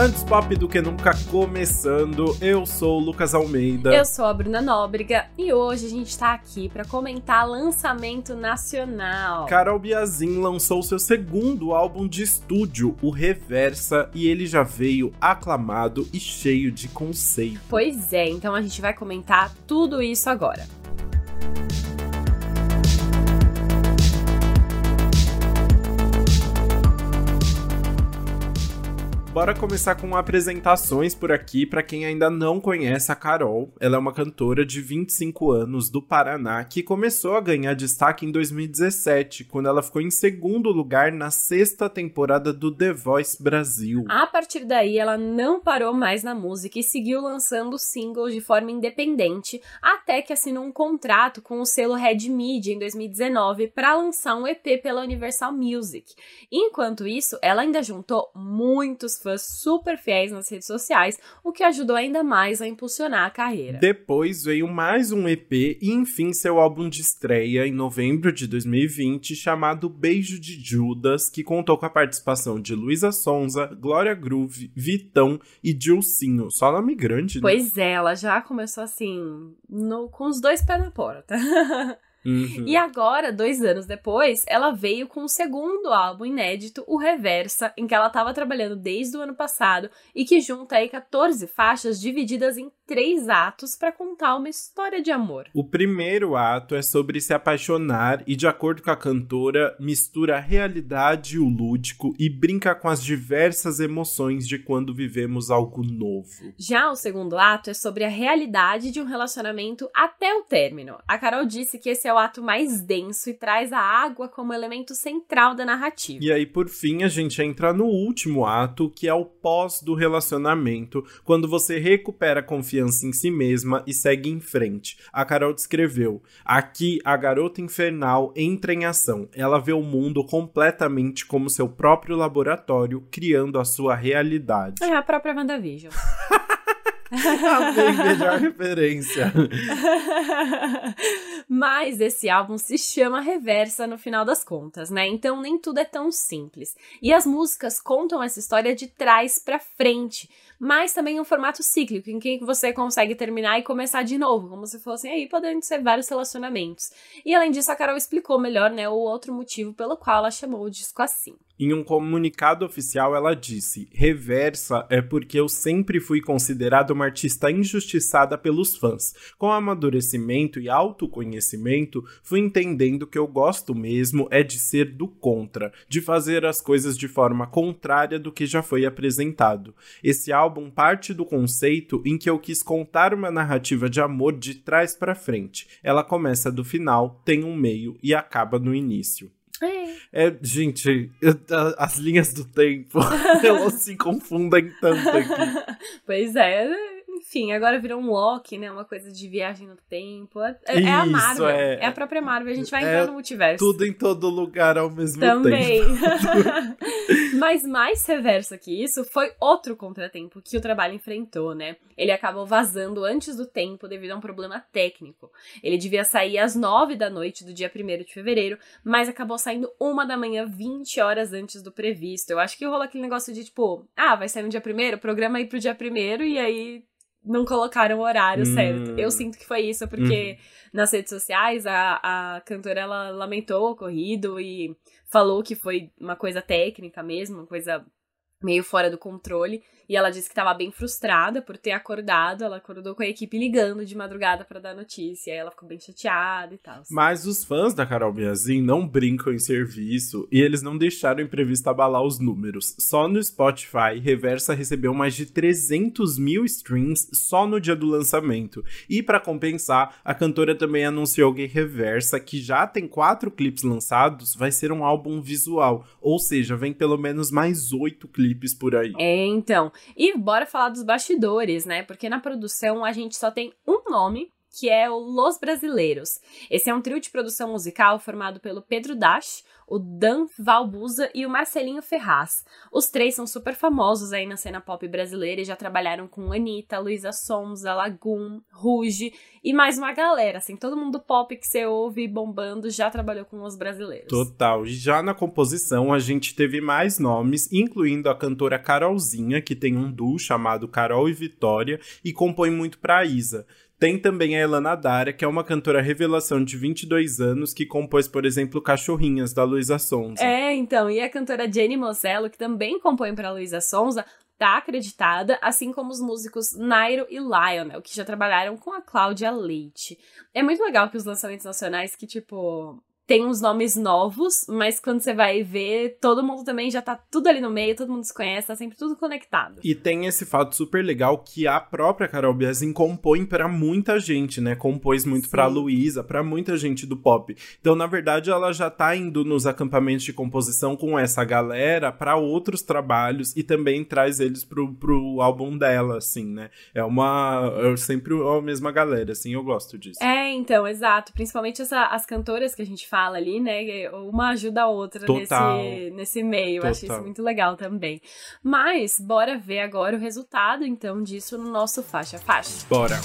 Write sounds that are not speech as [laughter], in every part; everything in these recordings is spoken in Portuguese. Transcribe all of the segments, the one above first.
Antes pop do que nunca começando, eu sou o Lucas Almeida. Eu sou a Bruna Nóbrega e hoje a gente tá aqui para comentar lançamento nacional. Carol Biazin lançou seu segundo álbum de estúdio, o Reversa, e ele já veio aclamado e cheio de conceito. Pois é, então a gente vai comentar tudo isso agora. Bora começar com apresentações por aqui para quem ainda não conhece a Carol. Ela é uma cantora de 25 anos do Paraná que começou a ganhar destaque em 2017, quando ela ficou em segundo lugar na sexta temporada do The Voice Brasil. A partir daí, ela não parou mais na música e seguiu lançando singles de forma independente, até que assinou um contrato com o selo Red Media em 2019 para lançar um EP pela Universal Music. Enquanto isso, ela ainda juntou muitos fãs super fiéis nas redes sociais, o que ajudou ainda mais a impulsionar a carreira. Depois veio mais um EP e enfim seu álbum de estreia em novembro de 2020, chamado Beijo de Judas, que contou com a participação de Luísa Sonza, Glória Groove, Vitão e Dilcinho. Só nome grande, né? Pois é, ela já começou assim, no, com os dois pés na porta. [laughs] Uhum. E agora, dois anos depois, ela veio com o segundo álbum inédito, o Reversa, em que ela estava trabalhando desde o ano passado e que junta aí 14 faixas divididas em três atos para contar uma história de amor. O primeiro ato é sobre se apaixonar e, de acordo com a cantora, mistura a realidade e o lúdico e brinca com as diversas emoções de quando vivemos algo novo. Já o segundo ato é sobre a realidade de um relacionamento até o término. A Carol disse que esse é o ato mais denso e traz a água como elemento central da narrativa. E aí, por fim, a gente entra no último ato, que é o pós do relacionamento, quando você recupera a confiança em si mesma e segue em frente. A Carol descreveu: aqui a garota infernal entra em ação. Ela vê o mundo completamente como seu próprio laboratório, criando a sua realidade. É a própria WandaVision. [laughs] [laughs] Amei, melhor referência. [laughs] Mas esse álbum se chama Reversa no final das contas, né? Então nem tudo é tão simples. E as músicas contam essa história de trás para frente, mas também em um formato cíclico, em que você consegue terminar e começar de novo, como se fossem aí podendo ser vários relacionamentos. E além disso, a Carol explicou melhor, né, o outro motivo pelo qual ela chamou o disco assim. Em um comunicado oficial, ela disse: Reversa é porque eu sempre fui considerada uma artista injustiçada pelos fãs. Com amadurecimento e autoconhecimento, fui entendendo que eu gosto mesmo é de ser do contra, de fazer as coisas de forma contrária do que já foi apresentado. Esse álbum parte do conceito em que eu quis contar uma narrativa de amor de trás para frente. Ela começa do final, tem um meio e acaba no início. É, gente, eu, as linhas do tempo, [laughs] elas se confundem tanto aqui. [laughs] Pois é, enfim, agora virou um walk, né? Uma coisa de viagem no tempo. É, é a Marvel. É, é, a própria Marvel. A gente vai entrar é no multiverso. Tudo em todo lugar ao mesmo Também. tempo. [laughs] Mas mais reverso que isso foi outro contratempo que o trabalho enfrentou, né? Ele acabou vazando antes do tempo devido a um problema técnico. Ele devia sair às nove da noite do dia 1 de fevereiro, mas acabou saindo uma da manhã, 20 horas antes do previsto. Eu acho que rolou aquele negócio de tipo, ah, vai sair no dia primeiro, programa aí pro dia primeiro e aí não colocaram o horário hum. certo. Eu sinto que foi isso, porque hum. nas redes sociais a, a cantora ela lamentou o ocorrido e falou que foi uma coisa técnica mesmo, uma coisa meio fora do controle. E ela disse que estava bem frustrada por ter acordado. Ela acordou com a equipe ligando de madrugada para dar notícia. Aí ela ficou bem chateada e tal. Mas os fãs da Carol Biazin não brincam em serviço e eles não deixaram imprevisto abalar os números. Só no Spotify, Reversa recebeu mais de 300 mil streams só no dia do lançamento. E para compensar, a cantora também anunciou que Reversa, que já tem quatro clipes lançados, vai ser um álbum visual. Ou seja, vem pelo menos mais oito clipes por aí. É, então. E bora falar dos bastidores, né? Porque na produção a gente só tem um nome que é o Los Brasileiros. Esse é um trio de produção musical formado pelo Pedro Dash, o Dan Valbuza e o Marcelinho Ferraz. Os três são super famosos aí na cena pop brasileira e já trabalharam com Anitta, Luísa Sonza, Lagoon, Ruge e mais uma galera, assim, todo mundo pop que você ouve bombando já trabalhou com os brasileiros. Total. E já na composição a gente teve mais nomes, incluindo a cantora Carolzinha, que tem um duo chamado Carol e Vitória e compõe muito pra Isa. Tem também a Elana Dara, que é uma cantora revelação de 22 anos, que compôs, por exemplo, Cachorrinhas, da Luísa Sonza. É, então, e a cantora Jenny Mosello, que também compõe para Luísa Sonza, tá acreditada, assim como os músicos Nairo e Lionel, que já trabalharam com a Cláudia Leite. É muito legal que os lançamentos nacionais que, tipo, tem uns nomes novos, mas quando você vai ver, todo mundo também já tá tudo ali no meio, todo mundo se conhece, tá sempre tudo conectado. E tem esse fato super legal que a própria Carol Biazin compõe para muita gente, né? Compôs muito para Luísa, para muita gente do pop. Então, na verdade, ela já tá indo nos acampamentos de composição com essa galera para outros trabalhos e também traz eles pro, pro álbum dela, assim, né? É uma. É sempre a mesma galera, assim, eu gosto disso. É, então, exato. Principalmente essa, as cantoras que a gente fala fala ali, né? Uma ajuda a outra nesse, nesse meio. Total. Acho isso muito legal também. Mas, bora ver agora o resultado, então, disso no nosso Faixa Faixa. Bora!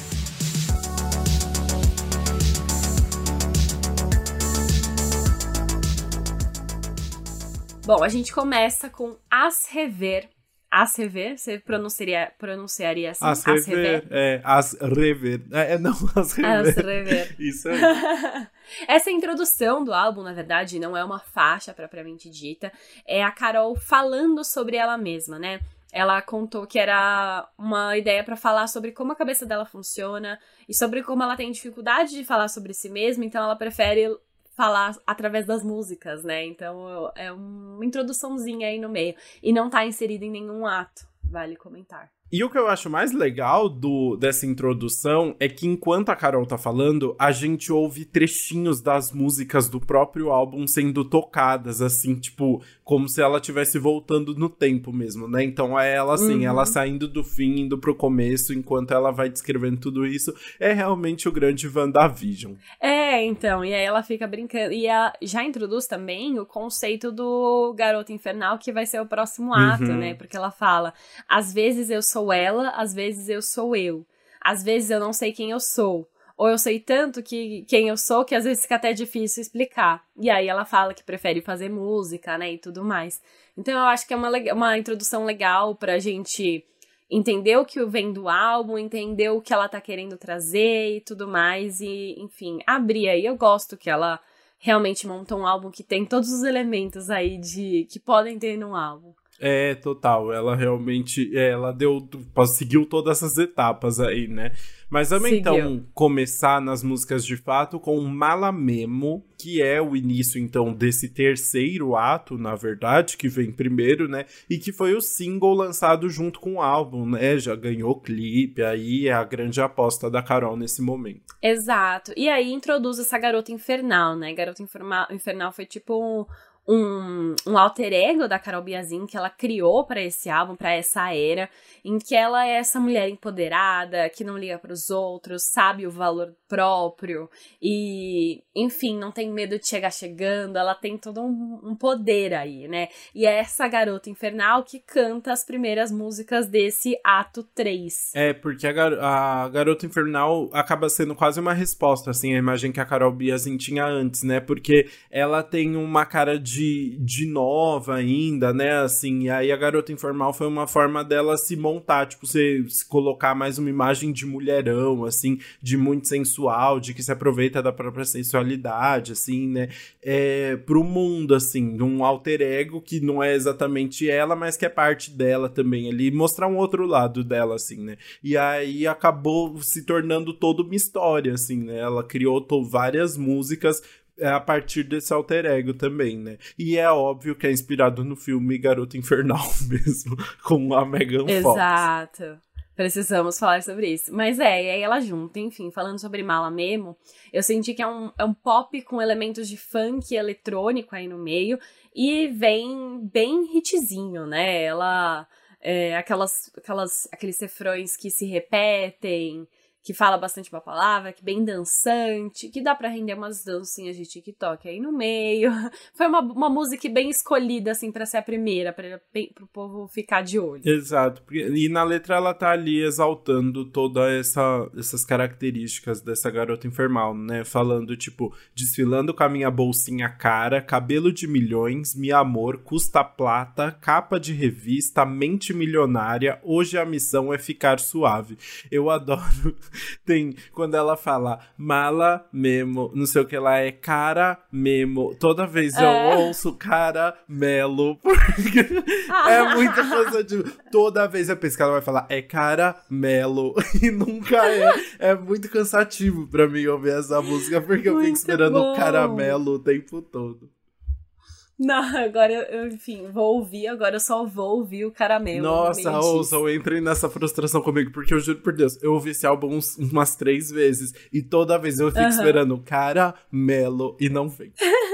Bom, a gente começa com As Rever, as rever, você pronunciaria, pronunciaria assim? As rever, as rever? É, as rever. É, é não, [laughs] as rever. As rever. [laughs] Isso aí. [laughs] Essa introdução do álbum, na verdade, não é uma faixa propriamente dita. É a Carol falando sobre ela mesma, né? Ela contou que era uma ideia para falar sobre como a cabeça dela funciona e sobre como ela tem dificuldade de falar sobre si mesma, então ela prefere falar através das músicas, né? Então é uma introduçãozinha aí no meio. E não tá inserido em nenhum ato, vale comentar. E o que eu acho mais legal do, dessa introdução é que enquanto a Carol tá falando, a gente ouve trechinhos das músicas do próprio álbum sendo tocadas, assim, tipo, como se ela estivesse voltando no tempo mesmo, né? Então é ela, assim, uhum. ela saindo do fim, indo pro começo, enquanto ela vai descrevendo tudo isso. É realmente o grande WandaVision. É, então, e aí ela fica brincando. E ela já introduz também o conceito do garoto infernal, que vai ser o próximo ato, uhum. né? Porque ela fala: às vezes eu sou ela, às vezes eu sou eu. Às vezes eu não sei quem eu sou. Ou eu sei tanto que quem eu sou que às vezes fica até difícil explicar. E aí ela fala que prefere fazer música, né, e tudo mais. Então eu acho que é uma, uma introdução legal pra gente entender o que vem do álbum, entender o que ela tá querendo trazer e tudo mais. E, enfim, abrir aí. Eu gosto que ela realmente montou um álbum que tem todos os elementos aí de que podem ter num álbum. É, total. Ela realmente. É, ela deu. Seguiu todas essas etapas aí, né? Mas vamos Seguiu. então começar nas músicas de fato com Mala Memo, que é o início então desse terceiro ato, na verdade, que vem primeiro, né? E que foi o single lançado junto com o álbum, né? Já ganhou clipe, aí é a grande aposta da Carol nesse momento. Exato. E aí introduz essa garota infernal, né? Garota infernal foi tipo um um, um alter ego da Carol Biazin que ela criou para esse álbum, para essa era, em que ela é essa mulher empoderada, que não liga para os outros, sabe o valor próprio e, enfim, não tem medo de chegar chegando, ela tem todo um, um poder aí, né? E é essa garota infernal que canta as primeiras músicas desse ato 3. É, porque a, gar a garota infernal acaba sendo quase uma resposta, assim, à imagem que a Carol Biazin tinha antes, né? Porque ela tem uma cara de de, de nova ainda, né? Assim, e aí a garota informal foi uma forma dela se montar, tipo, se colocar mais uma imagem de mulherão, assim, de muito sensual, de que se aproveita da própria sensualidade, assim, né? É, pro mundo, assim, um alter ego que não é exatamente ela, mas que é parte dela também ali, mostrar um outro lado dela, assim, né? E aí acabou se tornando toda uma história, assim, né? Ela criou várias músicas a partir desse alter ego também, né? E é óbvio que é inspirado no filme Garota Infernal [laughs] mesmo, com a Megan Fox. Exato. Precisamos falar sobre isso. Mas é, e aí ela junta, enfim, falando sobre Mala Memo, eu senti que é um, é um pop com elementos de funk e eletrônico aí no meio, e vem bem hitzinho, né? Ela. É, aquelas, aquelas, aqueles refrões que se repetem, que fala bastante uma palavra, que bem dançante, que dá para render umas dancinhas de TikTok aí no meio. [laughs] Foi uma, uma música bem escolhida, assim, para ser a primeira, para o povo ficar de olho. Exato. E na letra ela tá ali exaltando todas essa, essas características dessa garota infernal, né? Falando, tipo, desfilando com a minha bolsinha cara, cabelo de milhões, me amor, custa plata, capa de revista, mente milionária, hoje a missão é ficar suave. Eu adoro tem quando ela fala mala memo, não sei o que lá é cara memo. Toda vez eu é. ouço cara melo, [laughs] porque é muita coisa de. Toda vez eu penso que ela vai falar é cara melo [laughs] e nunca é. É muito cansativo pra mim ouvir essa música porque muito eu fico esperando bom. o caramelo o tempo todo. Não, agora eu, enfim, vou ouvir, agora eu só vou ouvir o caramelo. Nossa, ouçam, entrem nessa frustração comigo, porque eu juro por Deus, eu ouvi esse álbum uns, umas três vezes e toda vez eu fico uhum. esperando caramelo e não vem. [laughs]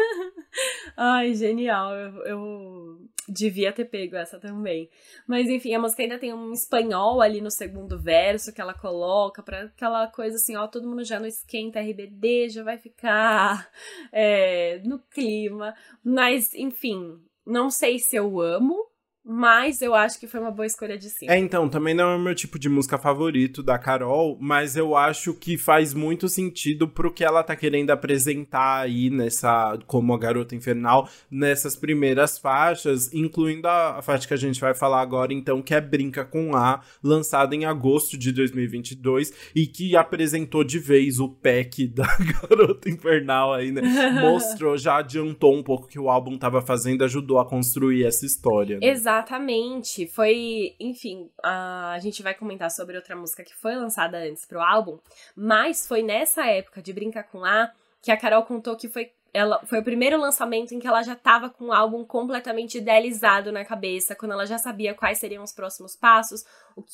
Ai, genial. Eu, eu, devia ter pego essa também. Mas enfim, a música ainda tem um espanhol ali no segundo verso que ela coloca para aquela coisa assim, ó, todo mundo já não esquenta, RBD já vai ficar [laughs] é, no clima. Mas, enfim, não sei se eu amo, mas eu acho que foi uma boa escolha de sim. É, então, também não é o meu tipo de música favorito da Carol, mas eu acho que faz muito sentido pro que ela tá querendo apresentar aí nessa, como a Garota Infernal, nessas primeiras faixas, incluindo a, a faixa que a gente vai falar agora, então, que é Brinca com A, lançada em agosto de 2022 e que apresentou de vez o pack [laughs] da Garota Infernal aí, né? [laughs] Mostrou, já adiantou um pouco que o álbum tava fazendo, ajudou a construir essa história. Né? Exato Exatamente. Foi, enfim, a, gente vai comentar sobre outra música que foi lançada antes pro álbum, mas foi nessa época de Brincar com A que a Carol contou que foi ela foi o primeiro lançamento em que ela já estava com o álbum completamente idealizado na cabeça, quando ela já sabia quais seriam os próximos passos,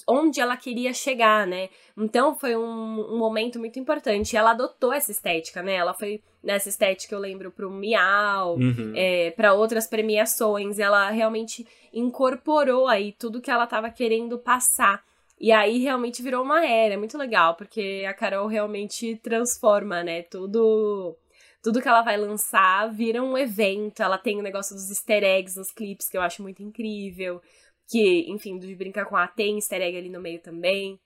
onde ela queria chegar, né? Então foi um, um momento muito importante. Ela adotou essa estética, né? Ela foi nessa estética, eu lembro, pro Miau, uhum. é, para outras premiações. Ela realmente incorporou aí tudo que ela estava querendo passar. E aí realmente virou uma era, é muito legal, porque a Carol realmente transforma, né, tudo tudo que ela vai lançar vira um evento. Ela tem o negócio dos easter eggs nos clipes, que eu acho muito incrível. Que, enfim, de brincar com a tem easter egg ali no meio também.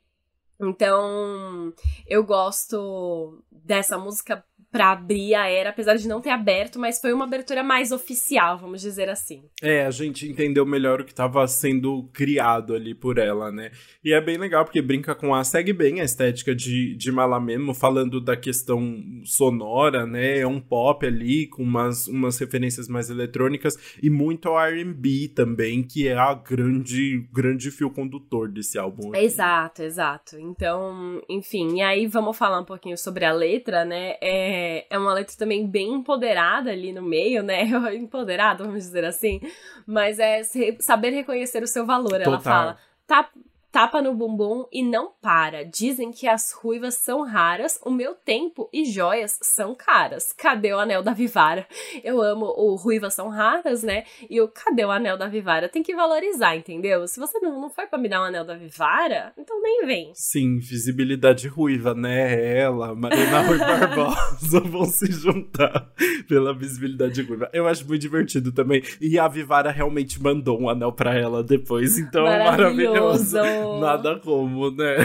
Então, eu gosto dessa música para abrir a era, apesar de não ter aberto, mas foi uma abertura mais oficial, vamos dizer assim. É, a gente entendeu melhor o que estava sendo criado ali por ela, né? E é bem legal porque brinca com a segue bem a estética de, de Malamemo, falando da questão sonora, né? É um pop ali com umas, umas referências mais eletrônicas e muito R&B também, que é a grande grande fio condutor desse álbum. Aqui. Exato, exato. Então, enfim, e aí vamos falar um pouquinho sobre a letra, né? É é, uma letra também bem empoderada ali no meio, né? [laughs] Empoderada, vamos dizer assim. Mas é saber reconhecer o seu valor. Total. Ela fala. Tá, tapa no bumbum e não para. Dizem que as ruivas são raras, o meu tempo e joias são caras. Cadê o anel da Vivara? Eu amo o ruivas são raras, né? E o cadê o anel da Vivara? Tem que valorizar, entendeu? Se você não, não foi para me dar o um anel da Vivara, então nem vem. Sim, visibilidade ruiva, né? Ela, Marina Rui [laughs] Barbosa vão se juntar pela visibilidade ruiva. Eu acho muito divertido também. E a Vivara realmente mandou um anel para ela depois, então é maravilhoso. Nada como, né?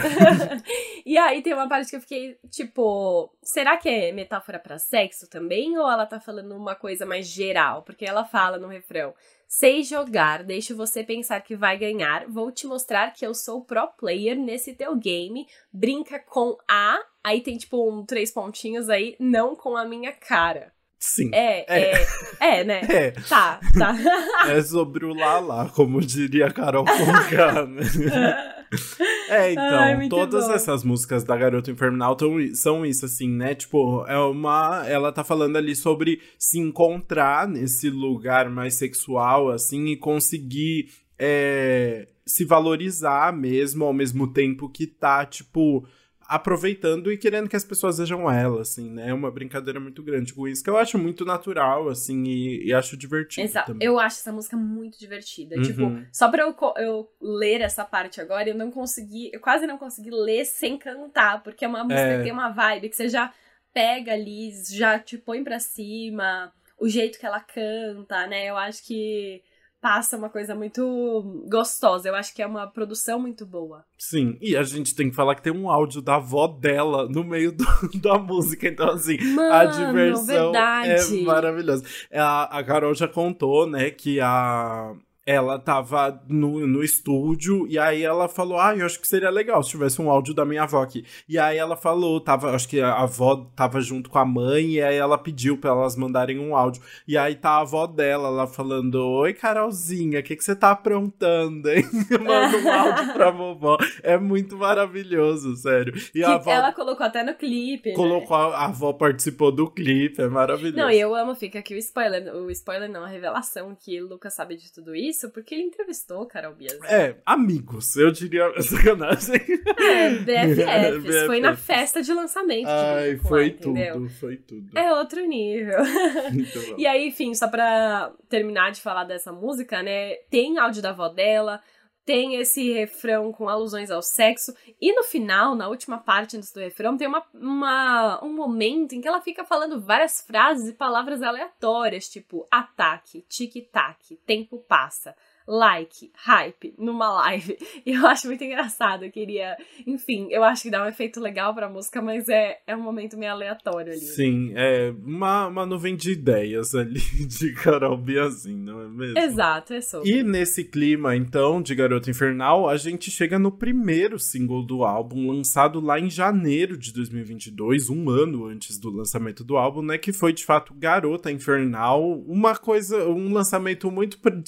[laughs] e aí tem uma parte que eu fiquei, tipo, será que é metáfora para sexo também? Ou ela tá falando uma coisa mais geral? Porque ela fala no refrão. Sei jogar, deixo você pensar que vai ganhar. Vou te mostrar que eu sou pro player nesse teu game. Brinca com a. Aí tem tipo um três pontinhos aí, não com a minha cara. Sim. É, é, é, é né? [laughs] É. Tá, tá. [laughs] É sobre o Lala, como diria Carol Conká, né? [laughs] É, então, Ai, todas bom. essas músicas da Garota Infernal tão, são isso, assim, né? Tipo, é uma. Ela tá falando ali sobre se encontrar nesse lugar mais sexual, assim, e conseguir é, se valorizar mesmo, ao mesmo tempo que tá, tipo aproveitando e querendo que as pessoas vejam ela, assim, né? É uma brincadeira muito grande com isso, que eu acho muito natural, assim, e, e acho divertido. Exato. Também. Eu acho essa música muito divertida. Uhum. Tipo, só pra eu, eu ler essa parte agora, eu não consegui, eu quase não consegui ler sem cantar, porque é uma música É. que tem uma vibe que você já pega ali, já te põe pra cima, o jeito que ela canta, né? Eu acho que passa uma coisa muito gostosa. Eu acho que é uma produção muito boa. Sim, e a gente tem que falar que tem um áudio da avó dela no meio do- [laughs] da música, então assim, Mano, a diversão é verdade. maravilhosa. A, a Carol já contou, né, que a ela tava no, no estúdio e aí ela falou: Ah, eu acho que seria legal se tivesse um áudio da minha avó aqui. E aí ela falou, tava, acho que a avó tava junto com a mãe, e aí ela pediu pra elas mandarem um áudio. E aí tá a avó dela lá falando: Oi, Carolzinha, o que, que você tá aprontando, hein? [laughs] Manda um áudio pra vovó. É muito maravilhoso, sério. E a avó ela colocou até no clipe. né? colocou, a, a avó participou do clipe, é maravilhoso. Não, e eu amo, fica aqui o spoiler. O spoiler não, a revelação que o Lucas sabe de tudo isso, porque ele entrevistou Carol Bias. É, amigos, eu diria [laughs] sacanagem. É, [laughs] BFFs. BFFs. Foi na festa de lançamento. de Ai, com foi entendeu? tudo, foi tudo. É outro nível. [laughs] Bom. E aí, enfim, só pra terminar de falar dessa música, né? Tem áudio da avó dela, tem esse refrão com alusões ao sexo. E no final, na última parte antes do refrão, tem uma, uma- um momento em que ela fica falando várias frases e palavras aleatórias, tipo ataque, tic-tac, tempo passa. Like, hype, numa live. [laughs] E eu acho muito engraçado. Eu queria. Enfim, eu acho que dá um efeito legal pra música, mas é, é um momento meio aleatório ali. Sim, é uma, uma nuvem de ideias ali [laughs] de Carol Biazin, não é mesmo? Exato, é sobre. E nesse clima, então, de Garota Infernal, a gente chega no primeiro single do álbum, lançado lá em janeiro de 2022, um ano antes do lançamento do álbum, né? Que foi, de fato, Garota Infernal, uma coisa, um lançamento muito pre-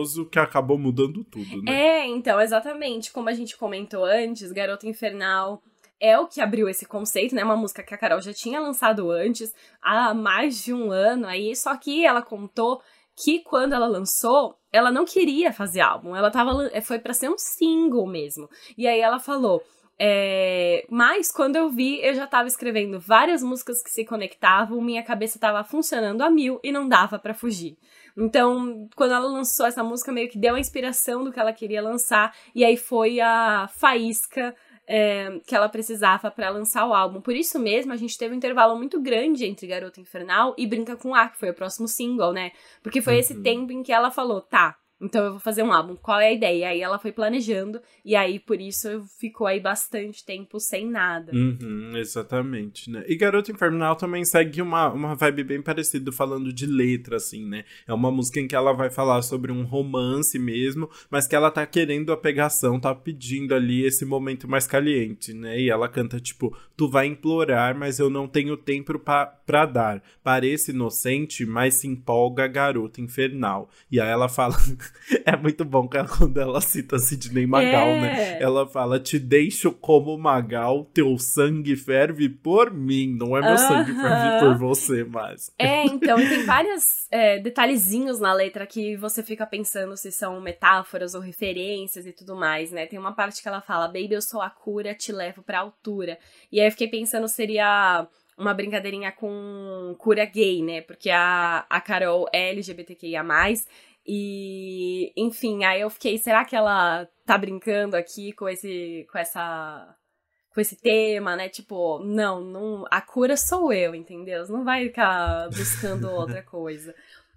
despretensioso que acabou mudando tudo, né? É, então, exatamente. Como a gente comentou antes, Garota Infernal é o que abriu esse conceito, né? Uma música que a Carol já tinha lançado antes, há mais de um ano aí, só que ela contou que quando ela lançou, ela não queria fazer álbum, ela tava, lan- foi pra ser um single mesmo. E aí ela falou, é, mas quando eu vi, eu já tava escrevendo várias músicas que se conectavam, minha cabeça tava funcionando a mil e não dava pra fugir. Então, quando ela lançou essa música, meio que deu a inspiração do que ela queria lançar, e aí foi a faísca é, que ela precisava pra lançar o álbum. Por isso mesmo, a gente teve um intervalo muito grande entre Garota Infernal e Brinca com A, que foi o próximo single, né? Porque foi esse Uhum. tempo em que ela falou, tá, então eu vou fazer um álbum, qual é a ideia? E aí ela foi planejando, e aí por isso ficou aí bastante tempo sem nada. Uhum, exatamente, né? E Garota Infernal também segue uma, uma vibe bem parecida, falando de letra, assim, né? É uma música em que ela vai falar sobre um romance mesmo, mas que ela tá querendo a pegação, tá pedindo ali esse momento mais caliente, né? E ela canta, tipo, tu vai implorar, mas eu não tenho tempo pra, pra dar. Parece inocente, mas se empolga, garota infernal. E aí ela fala... [laughs] [laughs] é muito bom [laughs] quando ela cita Sidney Magal, É. né? Ela fala: Te deixo como Magal, teu sangue ferve por mim. Não é meu sangue ferve por você, mas. É, então, e tem vários detalhezinhos na letra que você fica pensando se são metáforas ou referências e tudo mais, né? Tem uma parte que ela fala, baby, eu sou a cura, te levo pra altura. E aí eu fiquei pensando seria uma brincadeirinha com cura gay, né? Porque a, a Carol é LGBTQIA+, e, enfim, aí eu fiquei, será que ela tá brincando aqui com esse, com essa com esse tema, né? Tipo, não, não, a cura sou eu, entendeu? Não vai ficar buscando outra [laughs] coisa.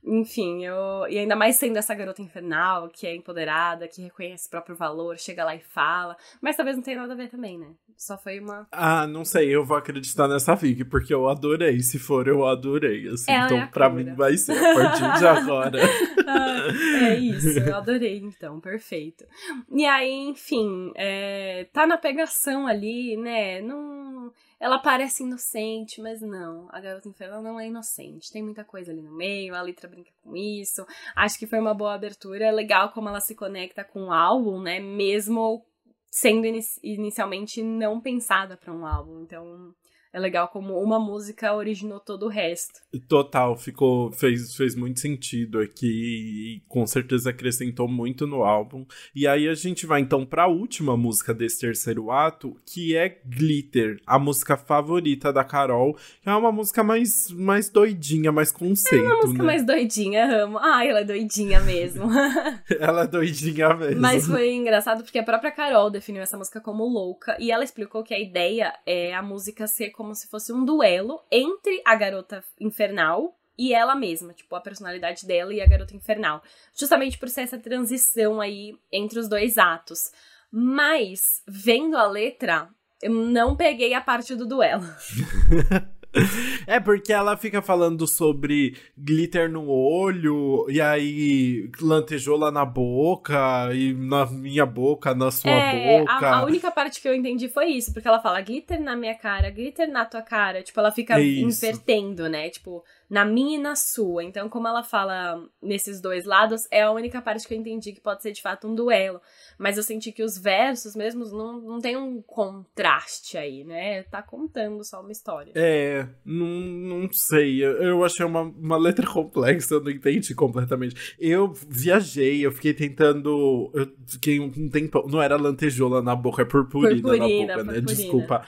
Enfim, eu. E ainda mais sendo essa garota infernal, que é empoderada, que reconhece o próprio valor, chega lá e fala. Mas talvez não tenha nada a ver também, né? Só foi uma. Ah, não sei, eu vou acreditar nessa fic, porque eu adorei. Se for, eu adorei. Assim, é então, a pra cura. mim, vai ser a partir de agora. [laughs] Ah, é isso, eu adorei então, perfeito. E aí, enfim, é, tá na pegação ali, né? Não, ela parece inocente, mas não. A garota infernal não é inocente. Tem muita coisa ali no meio, a letra brinca com isso. Acho que foi uma boa abertura. É legal como ela se conecta com o álbum, né? Mesmo sendo ini- inicialmente não pensada pra um álbum. Então, é legal como uma música originou todo o resto. Total, ficou fez, fez muito sentido aqui e com certeza acrescentou muito no álbum. E aí a gente vai então para a última música desse terceiro ato, que é Glitter, a música favorita da Carol, que é uma música mais mais doidinha, mais conceito, É uma música né? mais doidinha, amo. Ai, ela é doidinha mesmo. [laughs] Ela é doidinha mesmo. Mas foi engraçado porque a própria Carol definiu essa música como louca e ela explicou que a ideia é a música ser como se fosse um duelo entre a garota infernal e ela mesma, tipo, a personalidade dela e a garota infernal. Justamente por ser essa transição aí entre os dois atos. Mas, vendo a letra, eu não peguei a parte do duelo. [laughs] [laughs] É porque ela fica falando sobre glitter no olho, e aí lantejoula na boca, e na minha boca, na sua É, boca. a, a única parte que eu entendi foi isso, porque ela fala glitter na minha cara, glitter na tua cara. Tipo, ela fica É invertendo, né? Tipo, na minha e na sua. Então, como ela fala nesses dois lados, é a única parte que eu entendi que pode ser de fato um duelo. Mas eu senti que os versos mesmos não, não tem um contraste aí, né? Tá contando só uma história. É, não, não sei. Eu, achei uma, uma letra complexa, eu não entendi completamente. Eu viajei, eu fiquei tentando. Eu fiquei um tempo. Não era lantejoula na boca, é purpurina, Purpurina, na boca, né? purpurina. Desculpa.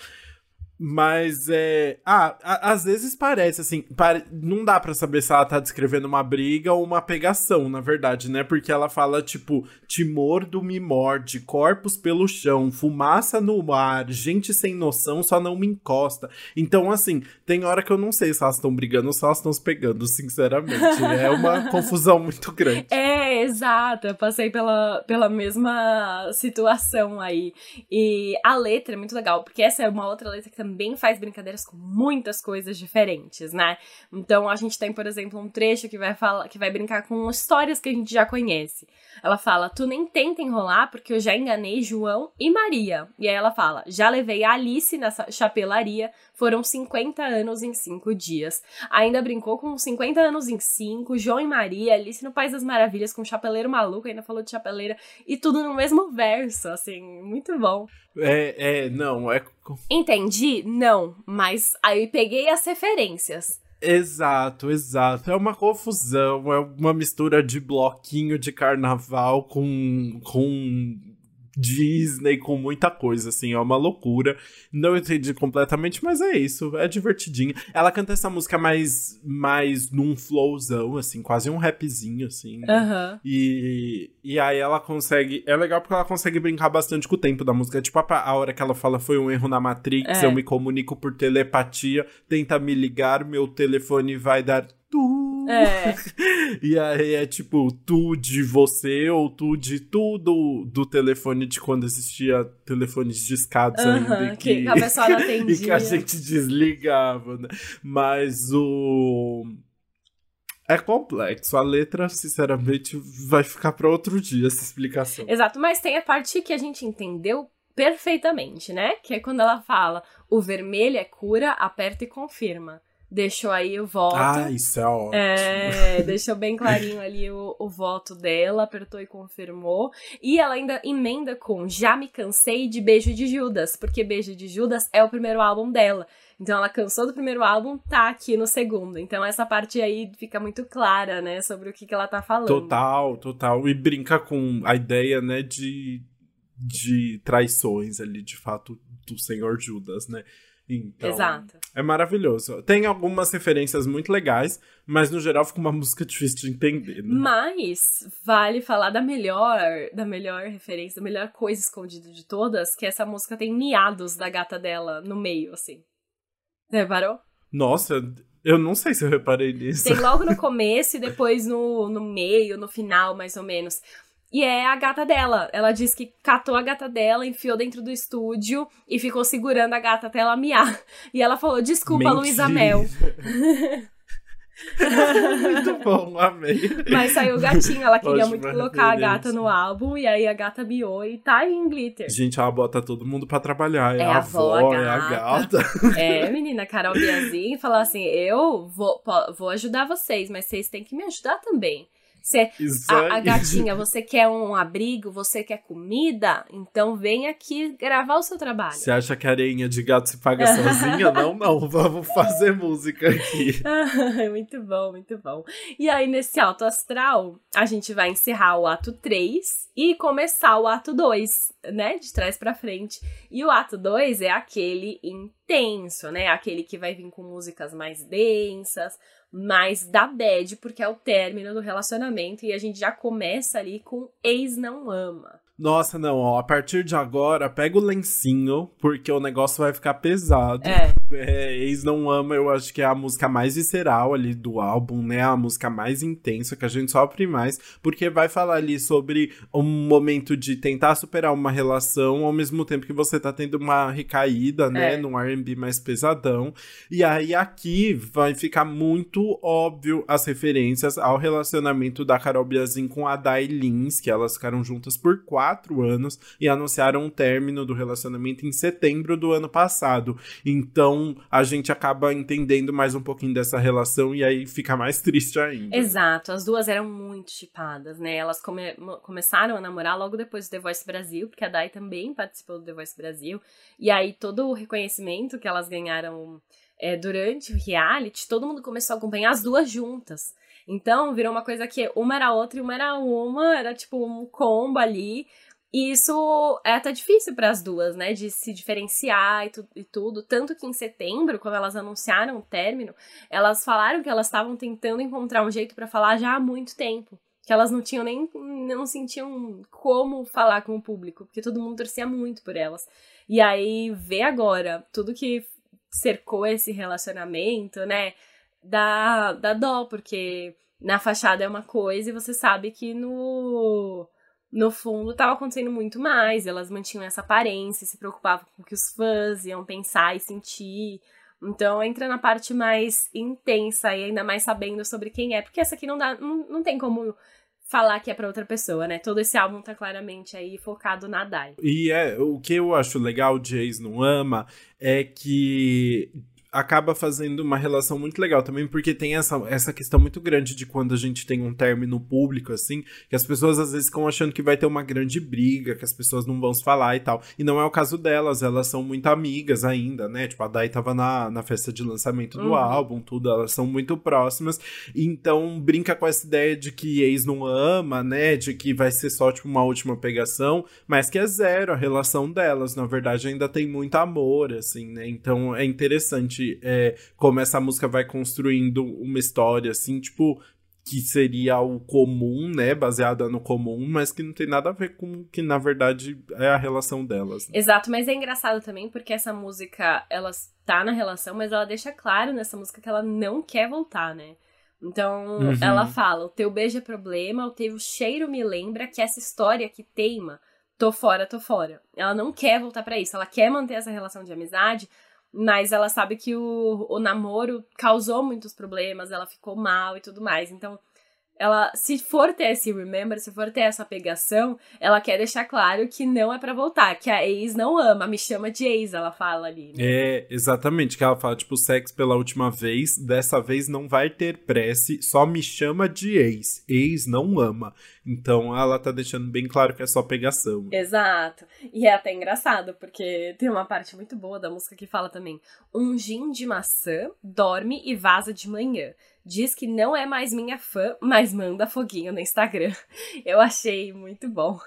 Mas é. Ah, a- às vezes parece assim. pare- Não dá pra saber se ela tá descrevendo uma briga ou uma pegação, na verdade, né? Porque ela fala, tipo, te mordo, me morde, corpos pelo chão, fumaça no ar, gente sem noção só não me encosta. Então, assim, tem hora que eu não sei se elas estão brigando ou se elas estão se pegando, sinceramente. É uma [laughs] confusão muito grande. É, exato. Eu passei pela, pela mesma situação aí. E a letra é muito legal, porque essa é uma outra letra que também faz brincadeiras com muitas coisas diferentes, né? Então a gente tem, por exemplo, um trecho que vai falar, que vai brincar com histórias que a gente já conhece. Ela fala: "Tu nem tenta enrolar porque eu já enganei João e Maria". E aí ela fala: "Já levei a Alice na sa- chapelaria, foram 50 anos em 5 dias". Ainda brincou com 50 anos em 5, João e Maria, Alice no País das Maravilhas com chapeleiro maluco, ainda falou de chapeleira e tudo no mesmo verso, assim, muito bom. É, é, não, é. Entendi? Não, mas aí peguei as referências. Exato, exato. É uma confusão, é uma mistura de bloquinho de carnaval com, com Disney, com muita coisa, assim, é uma loucura. Não entendi completamente, mas é isso, é divertidinho. Ela canta essa música mais, mais num flowzão, assim, quase um rapzinho, assim. né? Aham. E, e aí ela consegue. É legal porque ela consegue brincar bastante com o tempo da música. Tipo, a, a hora que ela fala foi um erro na Matrix, É. eu me comunico por telepatia, tenta me ligar, meu telefone vai dar. É. [laughs] E aí é tipo, tu de você ou tu de tudo do telefone de quando existia telefones discados ainda. Aham, e que a pessoa não [laughs] e que a atendia. gente desligava, né? Mas o. É complexo. A letra, sinceramente, vai ficar para outro dia essa explicação. Exato, mas tem a parte que a gente entendeu perfeitamente, né? Que é quando ela fala: o vermelho é cura, aperta e confirma. Deixou aí o voto. Ah, isso é ótimo. É, [laughs] deixou bem clarinho ali o, o voto dela, apertou e confirmou. E ela ainda emenda com Já me cansei de Beijo de Judas, porque Beijo de Judas é o primeiro álbum dela. Então ela cansou do primeiro álbum, tá aqui no segundo. Então essa parte aí fica muito clara, né, sobre o que, que ela tá falando. Total, total. E brinca com a ideia, né, de, de traições ali, de fato, do senhor Judas, né? Então, Exato. é maravilhoso. Tem algumas referências muito legais, mas no geral fica uma [laughs] música difícil de entender, né? Mas vale falar da melhor, da melhor referência, da melhor coisa escondida de todas, que essa música tem miados da gata dela no meio, assim. Você reparou? Nossa, eu não sei se eu reparei nisso. Tem logo no [laughs] começo e depois no, no meio, no final, mais ou menos. E é a gata dela. Ela diz que catou a gata dela, enfiou dentro do estúdio e ficou segurando a gata até ela miar. E ela falou: Desculpa, Mentira. Luísa Mel. Muito bom, amei. Mas saiu o gatinho, ela queria Ótima muito colocar a gata no álbum, e aí a gata miou e tá aí em glitter. Gente, ela bota todo mundo pra trabalhar. É, É a avó, avó, a é a gata. É, menina, Carol Biazin falou assim: eu vou, vou ajudar vocês, mas vocês têm que me ajudar também. Você, a, a, gatinha, você quer um abrigo, você quer comida? Então vem aqui gravar o seu trabalho. Você acha que a areinha de gato se paga sozinha? não, não, [laughs] vamos fazer música aqui. [laughs] muito bom, muito bom. E aí, nesse alto astral, a gente vai encerrar o ato 3 e começar o ato 2, né? De trás para frente. E o ato 2 é aquele intenso, né? Aquele que vai vir com músicas mais densas, mais da bad, porque é o término do relacionamento e a gente já começa ali com ex não ama. Nossa, não, ó, a partir de agora, pega o lencinho, porque o negócio vai ficar pesado. É. é. Ex Não Ama, eu acho que é a música mais visceral ali do álbum, né? A música mais intensa, que a gente sofre mais, porque vai falar ali sobre um momento de tentar superar uma relação, ao mesmo tempo que você tá tendo uma recaída, né? É. Num R&B mais pesadão. E aí aqui vai ficar muito óbvio as referências ao relacionamento da Carol Biazin com a Dai Lins, que elas ficaram juntas por quatro quatro anos e anunciaram o término do relacionamento em setembro do ano passado. Então a gente acaba entendendo mais um pouquinho dessa relação e aí fica mais [laughs] triste ainda. Exato, as duas eram muito chipadas, né? Elas come começaram a namorar logo depois do The Voice Brasil, porque a Dai também participou do The Voice Brasil. E aí todo o reconhecimento que elas ganharam é, durante o reality, todo mundo começou a acompanhar as duas juntas. Então, virou uma coisa que uma era outra e uma era uma, era tipo um combo ali. E isso é até difícil para as duas, né? De se diferenciar e, tu, e, tudo. Tanto que em setembro, quando elas anunciaram o término, elas falaram que elas estavam tentando encontrar um jeito para falar já há muito tempo. Que elas não tinham nem. não sentiam como falar com o público, porque todo mundo torcia muito por elas. E aí, ver agora tudo que cercou esse relacionamento, né? dá, dá dó, porque na fachada é uma coisa e você sabe que no, no fundo estava acontecendo muito mais. Elas mantinham essa aparência, se preocupavam com o que os fãs iam pensar e sentir. Então entra na parte mais intensa e ainda mais sabendo sobre quem é, porque essa aqui não dá, não, não tem como falar que é para outra pessoa, né? Todo esse álbum tá claramente aí focado na Dai. E é, o que eu acho legal de Ex Não Ama é que acaba fazendo uma relação muito legal também, porque tem essa, essa questão muito grande de quando a gente tem um término público, assim, que as pessoas às vezes ficam achando que vai ter uma grande briga, que as pessoas não vão se falar e tal. E não é o caso delas, elas são muito amigas ainda, né? Tipo, a Dai tava na, na festa de lançamento do uhum. álbum, tudo, elas são muito próximas. Então, brinca com essa ideia de que ex não ama, né? De que vai ser só, tipo, uma última pegação, mas que é zero a relação delas. Na verdade, ainda tem muito amor, assim, né? Então, é interessante é, como essa música vai construindo uma história, assim, tipo, que seria o comum, né, baseada no comum, mas que não tem nada a ver com que na verdade é a relação delas. Né? Exato, mas é engraçado também porque essa música, ela tá na relação, mas ela deixa claro nessa música que ela não quer voltar, né? Então, uhum. ela fala: "O teu beijo é problema, o teu cheiro me lembra que essa história que teima, tô fora, tô fora". Ela não quer voltar para isso, ela quer manter essa relação de amizade, mas ela sabe que o, o namoro causou muitos problemas, ela ficou mal e tudo mais. Então, ela, se for ter esse remember, se for ter essa pegação, ela quer deixar claro que não é para voltar, que a ex não ama, me chama de ex, ela fala ali. Né? É, exatamente, que ela fala, tipo, sexo pela última vez, dessa vez não vai ter prece, só me chama de ex. Ex não ama. Então ela tá deixando bem claro que é só pegação. Exato. E é até engraçado, porque tem uma parte muito boa da música que fala também: um gin de maçã dorme e vaza de manhã diz que não é mais minha fã, mas manda foguinho no Instagram. [laughs] Eu achei muito bom.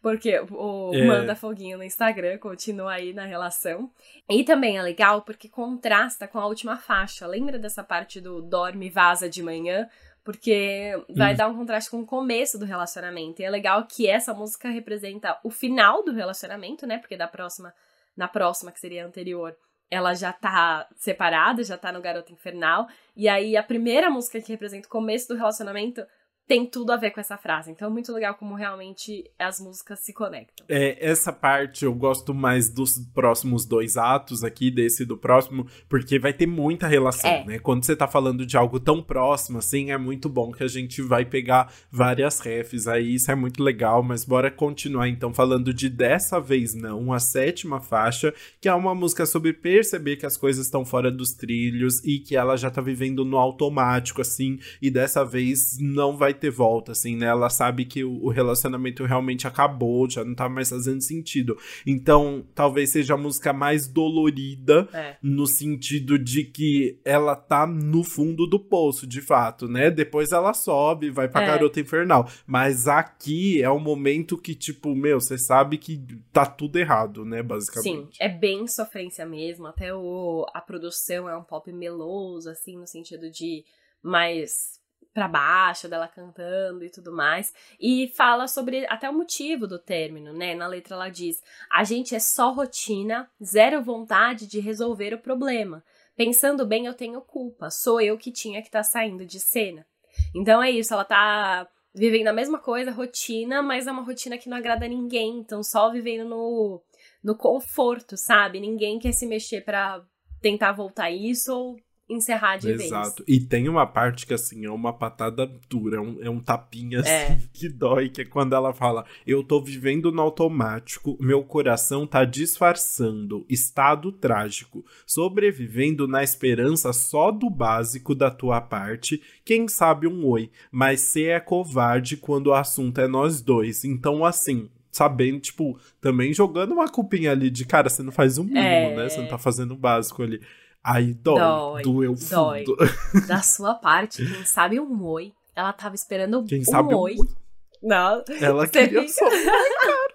Porque o é. manda foguinho no Instagram continua aí na relação. E também é legal porque contrasta com a última faixa. Lembra dessa parte do dorme e vaza de manhã? Porque vai hum. dar um contraste com o começo do relacionamento. E é legal que essa música representa o final do relacionamento, né? Porque da próxima, na próxima, que seria a anterior, ela já tá separada, já tá no Garota Infernal. E aí a primeira música que representa o começo do relacionamento tem tudo a ver com essa frase. Então é muito legal como realmente as músicas se conectam. É, essa parte eu gosto mais dos próximos dois atos aqui, desse do próximo, porque vai ter muita relação, é. né? Quando você tá falando de algo tão próximo, assim, é muito bom que a gente vai pegar várias refs aí, isso é muito legal, mas bora continuar então falando de Dessa Vez Não, a sétima faixa, que é uma música sobre perceber que as coisas estão fora dos trilhos e que ela já tá vivendo no automático, assim, e dessa vez não vai ter volta, assim, né? Ela sabe que o, relacionamento realmente acabou, já não tá mais fazendo sentido. Então, talvez seja a música mais dolorida, É. no sentido de que ela tá no fundo do poço, de fato, né? Depois ela sobe, vai pra É. garota infernal. Mas aqui é o momento que, tipo, meu, você sabe que tá tudo errado, né? Sim, Basicamente. é bem sofrência mesmo. Até o, a produção é um pop meloso, assim, no sentido de mais pra baixo, dela cantando e tudo mais. E fala sobre até o motivo do término, né? Na letra ela diz: A gente é só rotina, zero vontade de resolver o problema. Pensando bem, eu tenho culpa. Sou eu que tinha que estar saindo de cena. Então é isso, ela tá vivendo a mesma coisa, rotina, mas é uma rotina que não agrada a ninguém. Então só vivendo no, no conforto, sabe? Ninguém quer se mexer pra tentar voltar isso ou encerrar de vez. Exato. E tem uma parte que, assim, é uma patada dura, é um, é um tapinha, assim, É. [laughs] que dói, que é quando ela fala: Eu tô vivendo no automático, meu coração tá disfarçando, estado trágico, sobrevivendo na esperança só do básico da tua parte, quem sabe um oi, mas cê é covarde quando o assunto é nós dois. Então, assim. Sabendo, tipo, também jogando uma culpinha ali de cara, você não faz o mínimo, É. né? Você não tá fazendo o básico ali. Aí dói, Dói, doeu dói. Da sua parte, quem sabe um oi. Ela tava esperando Quem um sabe um oi. oi. Não, Ela Você queria fica- só. [laughs]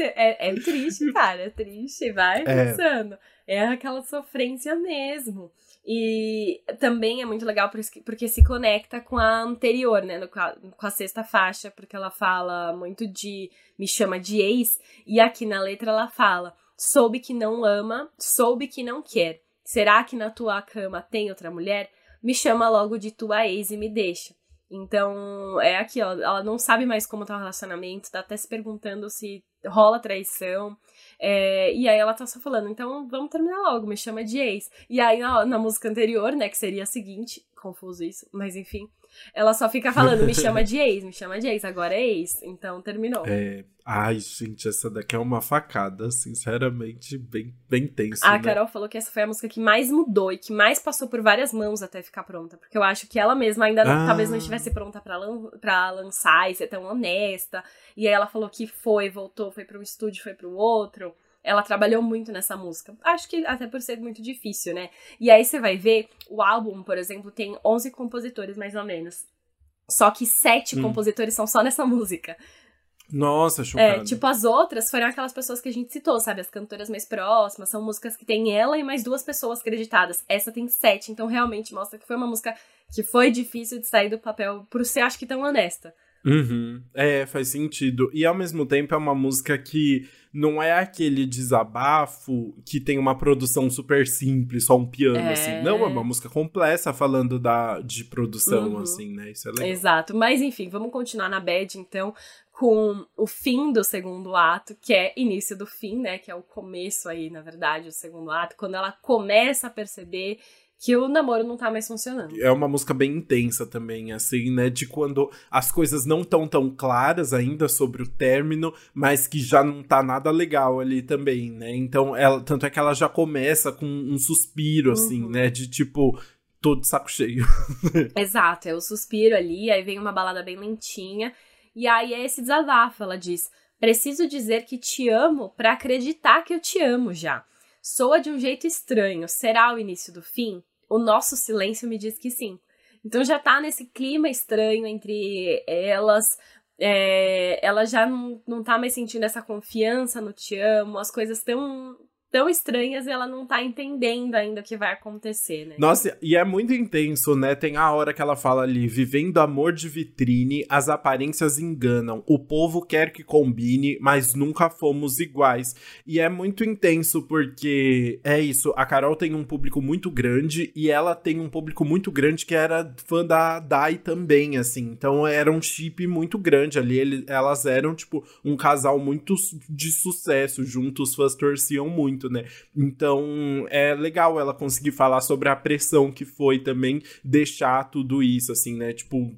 É, é triste, cara, é triste, vai É. pensando. É aquela sofrência mesmo. E também é muito legal porque se conecta com a anterior, né? Com a, com a sexta faixa, porque ela fala muito de. me chama de ex, e aqui na letra ela fala: soube que não ama, soube que não quer. Será que na tua cama tem outra mulher? Me chama logo de tua ex e me deixa. Então, é aqui, ó. Ela não sabe mais como tá o relacionamento, tá até se perguntando se rola traição. É, e aí ela tá só falando, então vamos terminar logo, me chama de ex. E aí na, na música anterior, né, que seria a seguinte, confuso isso, mas enfim, ela só fica falando, me chama [laughs] de ex, me chama de ex, agora é ex, então terminou. É, ai, gente, essa daqui é uma facada, sinceramente, bem, bem tenso. A né? Carol falou que essa foi a música que mais mudou e que mais passou por várias mãos até ficar pronta. Porque eu acho que ela mesma ainda não- Ah. talvez não estivesse pronta pra, lan pra lançar e ser tão honesta. E aí ela falou que foi, voltou, foi pra um estúdio, foi pro outro. Ela trabalhou muito nessa música. Acho que até por ser muito difícil, né? E aí você vai ver, o álbum, por exemplo, tem 11 compositores mais ou menos. Só que sete Hum. compositores são só nessa [laughs] música. Nossa, chocado. É, tipo, as outras foram aquelas pessoas que a gente citou, sabe? As cantoras mais próximas, são músicas que tem ela e mais duas pessoas acreditadas. Essa tem sete, então realmente mostra que foi uma música que foi difícil de sair do papel por ser, acho que, tão honesta. Uhum. É, faz sentido. E ao mesmo tempo é uma música que não é aquele desabafo que tem uma produção super simples, só um piano, É. assim. Não, é uma música complexa falando da, de produção, Uhum. assim, né? Isso é legal. Exato. Mas enfim, vamos continuar na bad, então, com o fim do segundo ato, que é início do fim, né? Que é o começo aí, na verdade, do segundo ato, quando ela começa a perceber que o namoro não tá mais funcionando. É uma música bem intensa também, assim, né? De quando as coisas não estão tão claras ainda sobre o término, mas que já não tá nada legal ali também, né? Então, ela, tanto é que ela já começa com um suspiro, assim, Uhum. né? De tipo, tô de saco cheio. [laughs] Exato, é o suspiro ali, aí vem uma balada bem lentinha, e aí é esse desabafo, ela diz: "Preciso dizer que te amo pra acreditar que eu te amo já. Soa de um jeito estranho, será o início do fim? O nosso silêncio me diz que sim." Então já tá nesse clima estranho entre elas, é, ela já não, não tá mais sentindo essa confiança no te amo, as coisas tão tão estranhas e ela não tá entendendo ainda o que vai acontecer, né? Nossa, e é muito intenso, né? Tem a hora que ela fala ali: vivendo amor de vitrine, as aparências enganam. O povo quer que combine, mas nunca fomos iguais. E é muito intenso porque é isso. A Carol tem um público muito grande e ela tem um público muito grande que era fã da Dai também, assim. Então era um chip muito grande ali. Ele- elas eram, tipo, um casal muito de sucesso juntos, os fãs torciam muito. Muito, né? Então é legal ela conseguir falar sobre a pressão que foi também deixar tudo isso, assim, né? Tipo,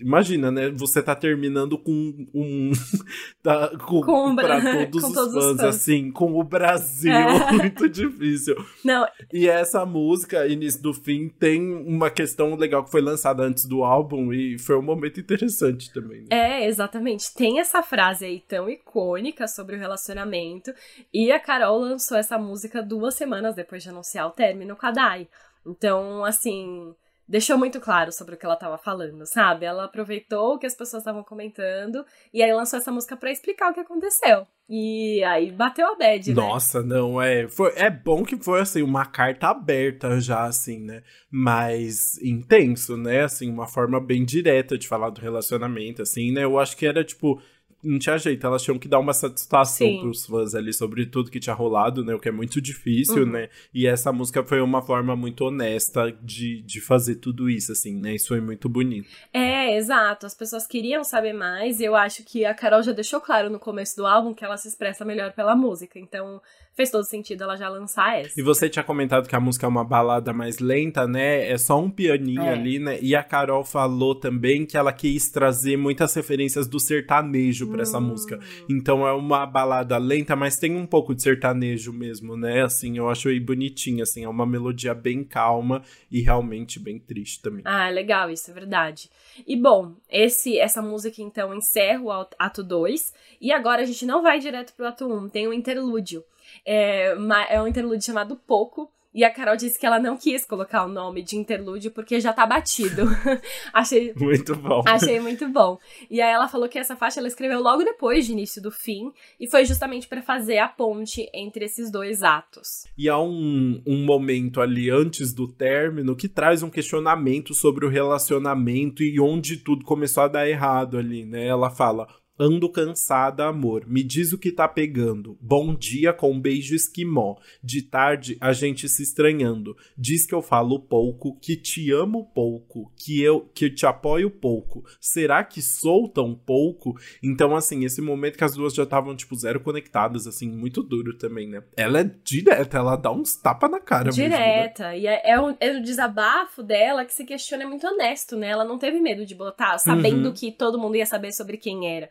imagina, né? Você tá terminando com um. [laughs] tá, com, com pra [laughs] todos, com os, todos fãs, os, fãs, assim, com o Brasil. É. [laughs] Muito difícil. Não. E essa música, Início do Fim, tem uma questão legal que foi lançada antes do álbum e foi um momento interessante também. Né? É, exatamente. Tem essa frase aí tão icônica sobre o relacionamento. E a Carol lançou essa música duas semanas depois de anunciar o término com a Dai. Então, assim, deixou muito claro sobre o que ela estava falando, sabe? Ela aproveitou o que as pessoas estavam comentando e aí lançou essa música para explicar o que aconteceu. E aí bateu a bad, né? Nossa, não, é. Foi, é bom que foi assim, uma carta aberta já, assim, né? Mas intenso, né? Assim, uma forma bem direta de falar do relacionamento, assim, né? Eu acho que era tipo não tinha jeito, elas tinham que dar uma satisfação Sim. pros fãs ali sobre tudo que tinha rolado, né? O que é muito difícil, uhum. né? E essa música foi uma forma muito honesta de, de fazer tudo isso, assim, né? Isso foi muito bonito. É, exato. As pessoas queriam saber mais, e eu acho que a Carol já deixou claro no começo do álbum que ela se expressa melhor pela música. Então, fez todo sentido ela já lançar essa. E você tinha comentado que a música é uma balada mais lenta, né? É só um pianinho é. ali, né? E a Carol falou também que ela quis trazer muitas referências do sertanejo para hum. essa música. Então é uma balada lenta, mas tem um pouco de sertanejo mesmo, né? Assim, eu acho aí bonitinho, assim, é uma melodia bem calma e realmente bem triste também. Ah, legal, isso é verdade. E bom, esse essa música então encerra o ato 2 e agora a gente não vai direto pro ato 1, um, tem um interlúdio. É, é um interlúdio chamado Pouco. E a Carol disse que ela não quis colocar o nome de interlúdio porque já tá batido. [laughs] achei muito bom. Achei muito bom. E aí ela falou que essa faixa ela escreveu logo depois de início do fim e foi justamente para fazer a ponte entre esses dois atos. E há um, um momento ali antes do término que traz um questionamento sobre o relacionamento e onde tudo começou a dar errado ali, né? Ela fala: Ando cansada, amor. Me diz o que tá pegando. Bom dia com um beijo esquimó. De tarde, a gente se estranhando. Diz que eu falo pouco, que te amo pouco, que eu que te apoio pouco. Será que sou tão pouco? Então, assim, esse momento que as duas já estavam, tipo, zero conectadas, assim, muito duro também, né? Ela é direta, ela dá uns tapa na cara Direta. Mesmo, né? E é, é, o, é desabafo dela que se questiona é muito honesto, né? Ela não teve medo de botar, sabendo uhum. que todo mundo ia saber sobre quem era.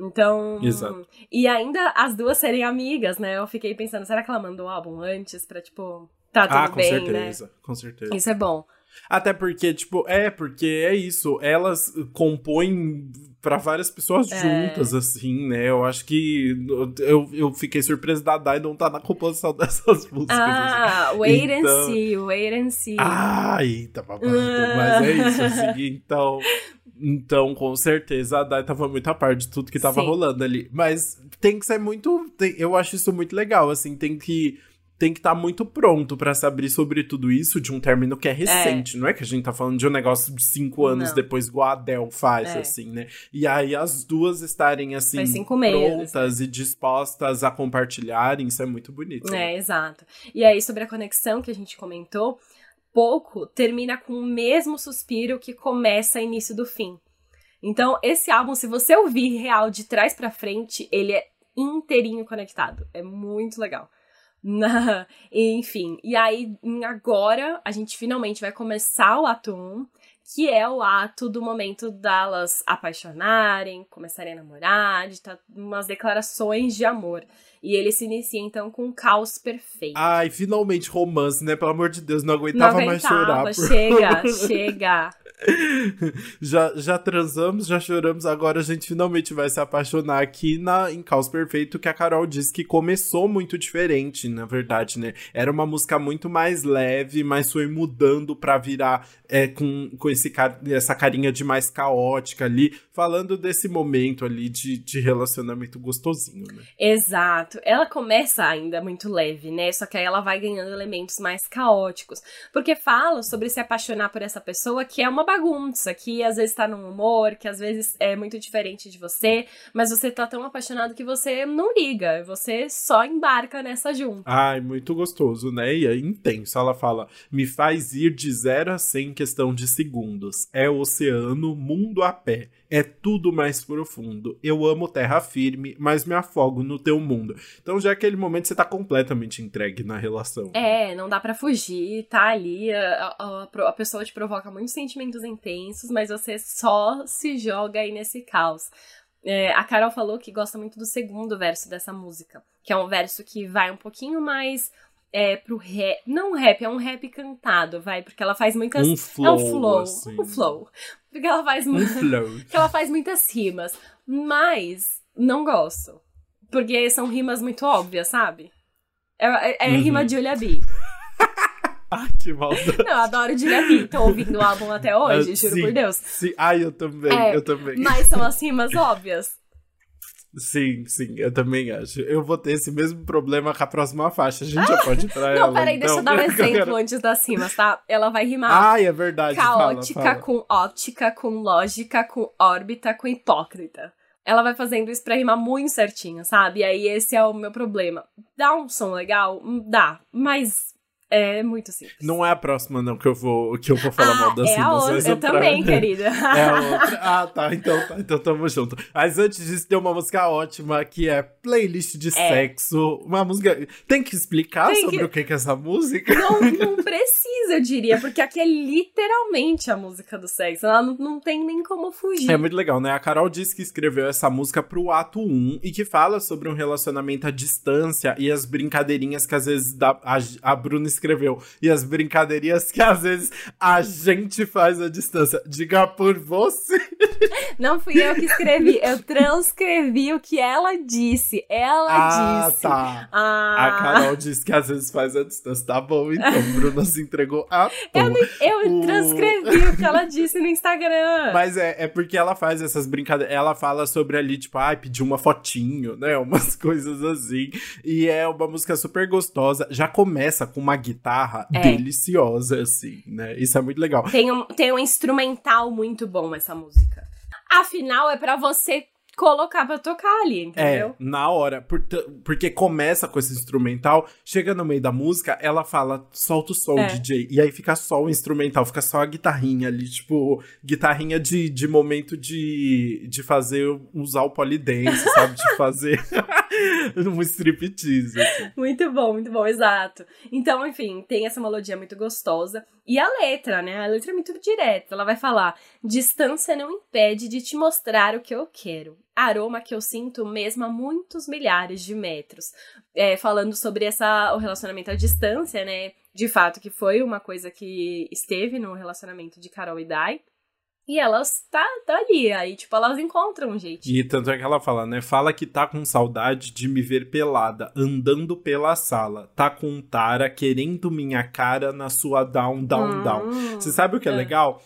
Então. Exato. E ainda as duas serem amigas, né? Eu fiquei pensando, será que ela mandou o álbum antes pra, tipo, tá tudo ah, com bem, certeza, né? Com certeza. Isso é bom. Até porque, tipo, é, porque é isso. Elas compõem para várias pessoas é. juntas, assim, né? Eu acho que eu, eu fiquei surpresa da Dai não tá na composição [laughs] dessas músicas. Ah, assim. wait então... and see, wait and see. Ah, eita, babado. Mas é isso, assim, então. [laughs] Então, com certeza, a Dai tava muito a par de tudo que tava Sim. rolando ali. Mas tem que ser muito. Tem, eu acho isso muito legal, assim, tem que. Tem que estar tá muito pronto para se abrir sobre tudo isso de um término que é recente. É. Não é que a gente tá falando de um negócio de cinco anos Não. depois, igual a Adele faz, é. assim, né? E aí as duas estarem, assim, prontas meses, né? e dispostas a compartilharem, isso é muito bonito. É, né? exato. E aí, sobre a conexão que a gente comentou, pouco termina com o mesmo suspiro que começa início do fim. Então, esse álbum, se você ouvir real de trás para frente, ele é inteirinho conectado. É muito legal. [laughs] Enfim, e aí agora a gente finalmente vai começar o ato 1, que é o ato do momento delas apaixonarem, começarem a namorar, de tá umas declarações de amor. E ele se inicia então com um caos perfeito. Ai, finalmente romance, né? Pelo amor de Deus, não aguentava, não aguentava mais chorar. Chega, [laughs] chega. [laughs] já, já transamos, já choramos, agora a gente finalmente vai se apaixonar aqui na, em Caos Perfeito, que a Carol disse que começou muito diferente, na verdade, né? Era uma música muito mais leve, mas foi mudando pra virar é, com, com esse, essa carinha de mais caótica ali, falando desse momento ali de, de relacionamento gostosinho, né? Exato. Ela começa ainda muito leve, né? Só que aí ela vai ganhando elementos mais caóticos. Porque fala sobre se apaixonar por essa pessoa que é uma bagunça, que às vezes tá num humor, que às vezes é muito diferente de você, mas você tá tão apaixonado que você não liga, você só embarca nessa junto. Ai, muito gostoso, né? E é intenso. Ela fala: me faz ir de zero a cem em questão de segundos. É oceano, mundo a pé. É tudo mais profundo. Eu amo terra firme, mas me afogo no teu mundo. Então já é aquele momento você tá completamente entregue na relação. É, não dá para fugir, tá ali, a, a, a, pessoa te provoca muitos sentimentos intensos, mas você só se joga aí nesse caos. É, a Carol falou que gosta muito do segundo verso dessa música, que é um verso que vai um pouquinho mais é, pro rap. Não rap, é um rap cantado, vai, porque ela faz muitas. Um flow. É um flow. Assim. Um flow. Porque ela faz um flow. [laughs] porque ela faz muitas rimas. Mas não gosto. Porque são rimas muito óbvias, sabe? É, é, é uhum. rima de Julia B. [laughs] Ai, que maldade. Não, eu adoro Julia B. Tô ouvindo o álbum até hoje, uh, juro sim, por Deus. Sim. Ai, eu também, é, eu também. Mas são as rimas óbvias. Sim, sim, eu também acho. Eu vou ter esse mesmo problema com a próxima faixa. A gente já [laughs] pode ir pra Não, ela. Não, peraí, então. deixa eu dar um [laughs] exemplo antes das rimas, tá? Ela vai rimar. Ai, é verdade. Caótica fala, fala. com óptica, com lógica, com órbita, com hipócrita. Ela vai fazendo isso pra rimar muito certinho, sabe? E aí esse é o meu problema. Dá um som legal? Dá, mas é muito simples. Não é a próxima, não, que eu vou, que eu vou falar ah, mal das é a outra. Eu pra... também, [laughs] querida. É a outra. Ah, tá. Então tá. Então tamo junto. Mas antes disso, tem uma música ótima que é playlist de é. sexo. Uma música. Tem que explicar tem sobre que... o que é essa música? Não, [laughs] não precisa, eu diria, porque aqui é literalmente a música do sexo. Ela não, não tem nem como fugir. É muito legal, né? A Carol disse que escreveu essa música pro ato 1 e que fala sobre um relacionamento à distância e as brincadeirinhas que às vezes dá, a, a Bruna escreveu. E as brincadeirinhas que às vezes a gente faz à distância. Diga por você. Não fui eu que escrevi, eu transcrevi o que ela disse. Ela ah, disse. Tá. Ah. A Carol disse que às vezes faz à distância. Tá bom, então. [laughs] Bruna se entregou a Eu, eu o... transcrevi o que ela disse no Instagram. [laughs] Mas é, é porque ela faz essas brincadeiras. Ela fala sobre ali, tipo, ai, ah, pedir uma fotinho, né? Umas [laughs] coisas assim. E é uma música super gostosa. Já começa com uma guitarra é. deliciosa, assim, né? Isso é muito legal. Tem um, tem um instrumental muito bom essa música. Afinal, é para você colocar pra tocar ali, entendeu? É, na hora. Por, porque começa com esse instrumental, chega no meio da música, ela fala, solta o som, é. DJ. E aí fica só o instrumental, fica só a guitarrinha ali, tipo, guitarrinha de, de momento de, de fazer, usar o polidense, [laughs] sabe? De fazer [laughs] um striptease. Assim. Muito bom, muito bom, exato. Então, enfim, tem essa melodia muito gostosa. E a letra, né? A letra é muito direta. Ela vai falar: distância não impede de te mostrar o que eu quero aroma que eu sinto mesmo a muitos milhares de metros. É, falando sobre essa, o relacionamento à distância, né? De fato, que foi uma coisa que esteve no relacionamento de Carol e Dai. E elas tá, tá ali, aí, tipo, elas encontram um jeito. E tanto é que ela fala, né? Fala que tá com saudade de me ver pelada, andando pela sala. Tá com Tara querendo minha cara na sua down, down, hum, down. Você sabe o que é, é. legal?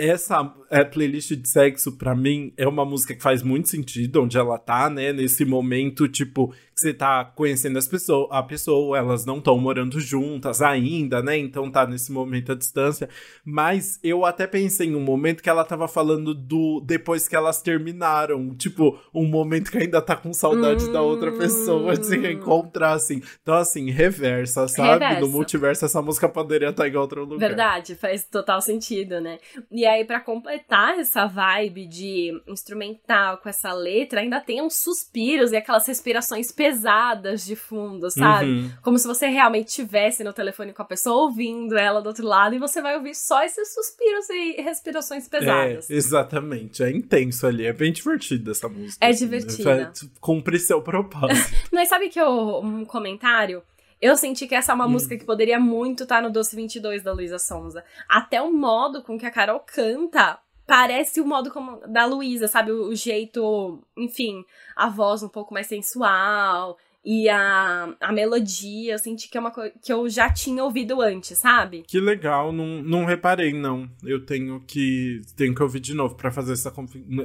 essa é, playlist de sexo, para mim, é uma música que faz muito sentido onde ela tá, né? Nesse momento, tipo, você tá conhecendo as pessoas, a pessoa, elas não estão morando juntas ainda, né? Então tá nesse momento à distância. Mas eu até pensei em um momento que ela tava falando do depois que elas terminaram, tipo, um momento que ainda tá com saudade hum... da outra pessoa de se hum. reencontrar, assim. Então, assim, reversa, sabe? Reversa. No multiverso, essa música poderia estar em outro lugar. Verdade, faz total sentido, né? E aí, para completar essa vibe de instrumental com essa letra, ainda tem uns suspiros e aquelas respirações pesadas pesadas de fundo, sabe? Uhum. Como se você realmente estivesse no telefone com a pessoa ouvindo ela do outro lado e você vai ouvir só esses suspiros e respirações pesadas. É, exatamente. É intenso ali. É bem divertido essa música. É assim, né? divertida. Né? Cumpre seu propósito. [laughs] Mas sabe que eu, um comentário eu senti que essa é uma hum. música que poderia muito estar tá no Doce 22 da Luísa Sonza. Até o modo com que a Carol canta parece o modo como da Luísa, sabe? O, o, jeito, enfim, a voz um pouco mais sensual e a, a melodia, eu senti que é uma coisa que eu já tinha ouvido antes, sabe? Que legal, não, não reparei, não. Eu tenho que tenho que ouvir de novo para fazer essa,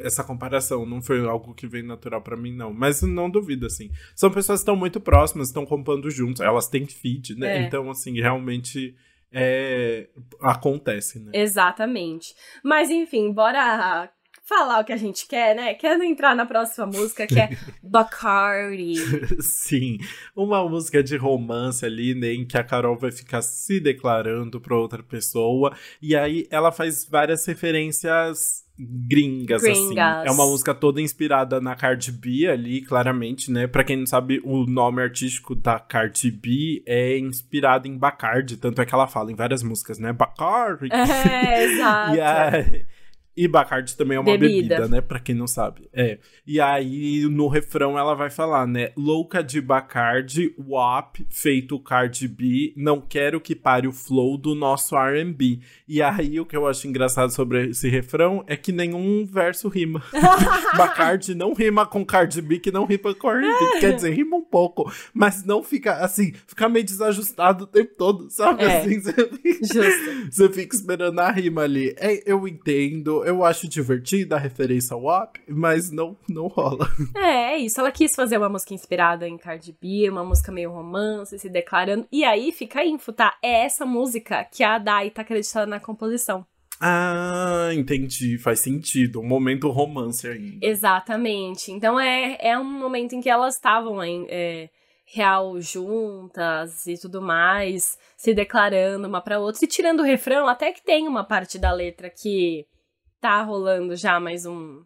essa comparação. Não foi algo que veio natural para mim, não. Mas não duvido, assim. São pessoas que estão muito próximas, estão compondo juntos, elas têm feed, né? É. Então, assim, realmente é, acontece, né? Exatamente. Mas enfim, bora falar o que a gente quer, né? Quer entrar na próxima música, que é [laughs] Bacardi. Sim, uma música de romance ali, né, em que a Carol vai ficar se declarando para outra pessoa, e aí ela faz várias referências gringas, Gringas, assim. É uma música toda inspirada na Cardi B ali, claramente, né? Pra quem não sabe, o nome artístico da Cardi B é inspirado em Bacardi, tanto é que ela fala em várias músicas, né? Bacardi! [laughs] É, [laughs] exato. e aí, e Bacardi também é uma bebida. bebida, né? Pra quem não sabe. É. E aí, no refrão, ela vai falar, né? Louca de Bacardi, WAP, feito Cardi B, não quero que pare o flow do nosso R&B. E aí, o que eu acho engraçado sobre esse refrão é que nenhum verso rima. [laughs] [laughs] Bacardi não rima com Cardi B, que não rima com R&B. Quer dizer, rima um pouco, mas não fica, assim, fica meio desajustado o tempo todo, sabe? É. Assim, você fica, você fica esperando a rima ali. É, eu entendo, eu acho divertida a referência ao WAP, mas não, não rola. [laughs] É, é isso. Ela quis fazer uma música inspirada em Cardi B, uma música meio romance, se declarando. E aí fica a info, tá? É essa música que a Dai tá acreditada na composição. Ah, entendi. Faz sentido. Um momento romance ainda. Exatamente. Então é, é um momento em que elas estavam em. É, real juntas e tudo mais, se declarando uma pra outra e tirando o refrão, até que tem uma parte da letra que tá rolando já mais um.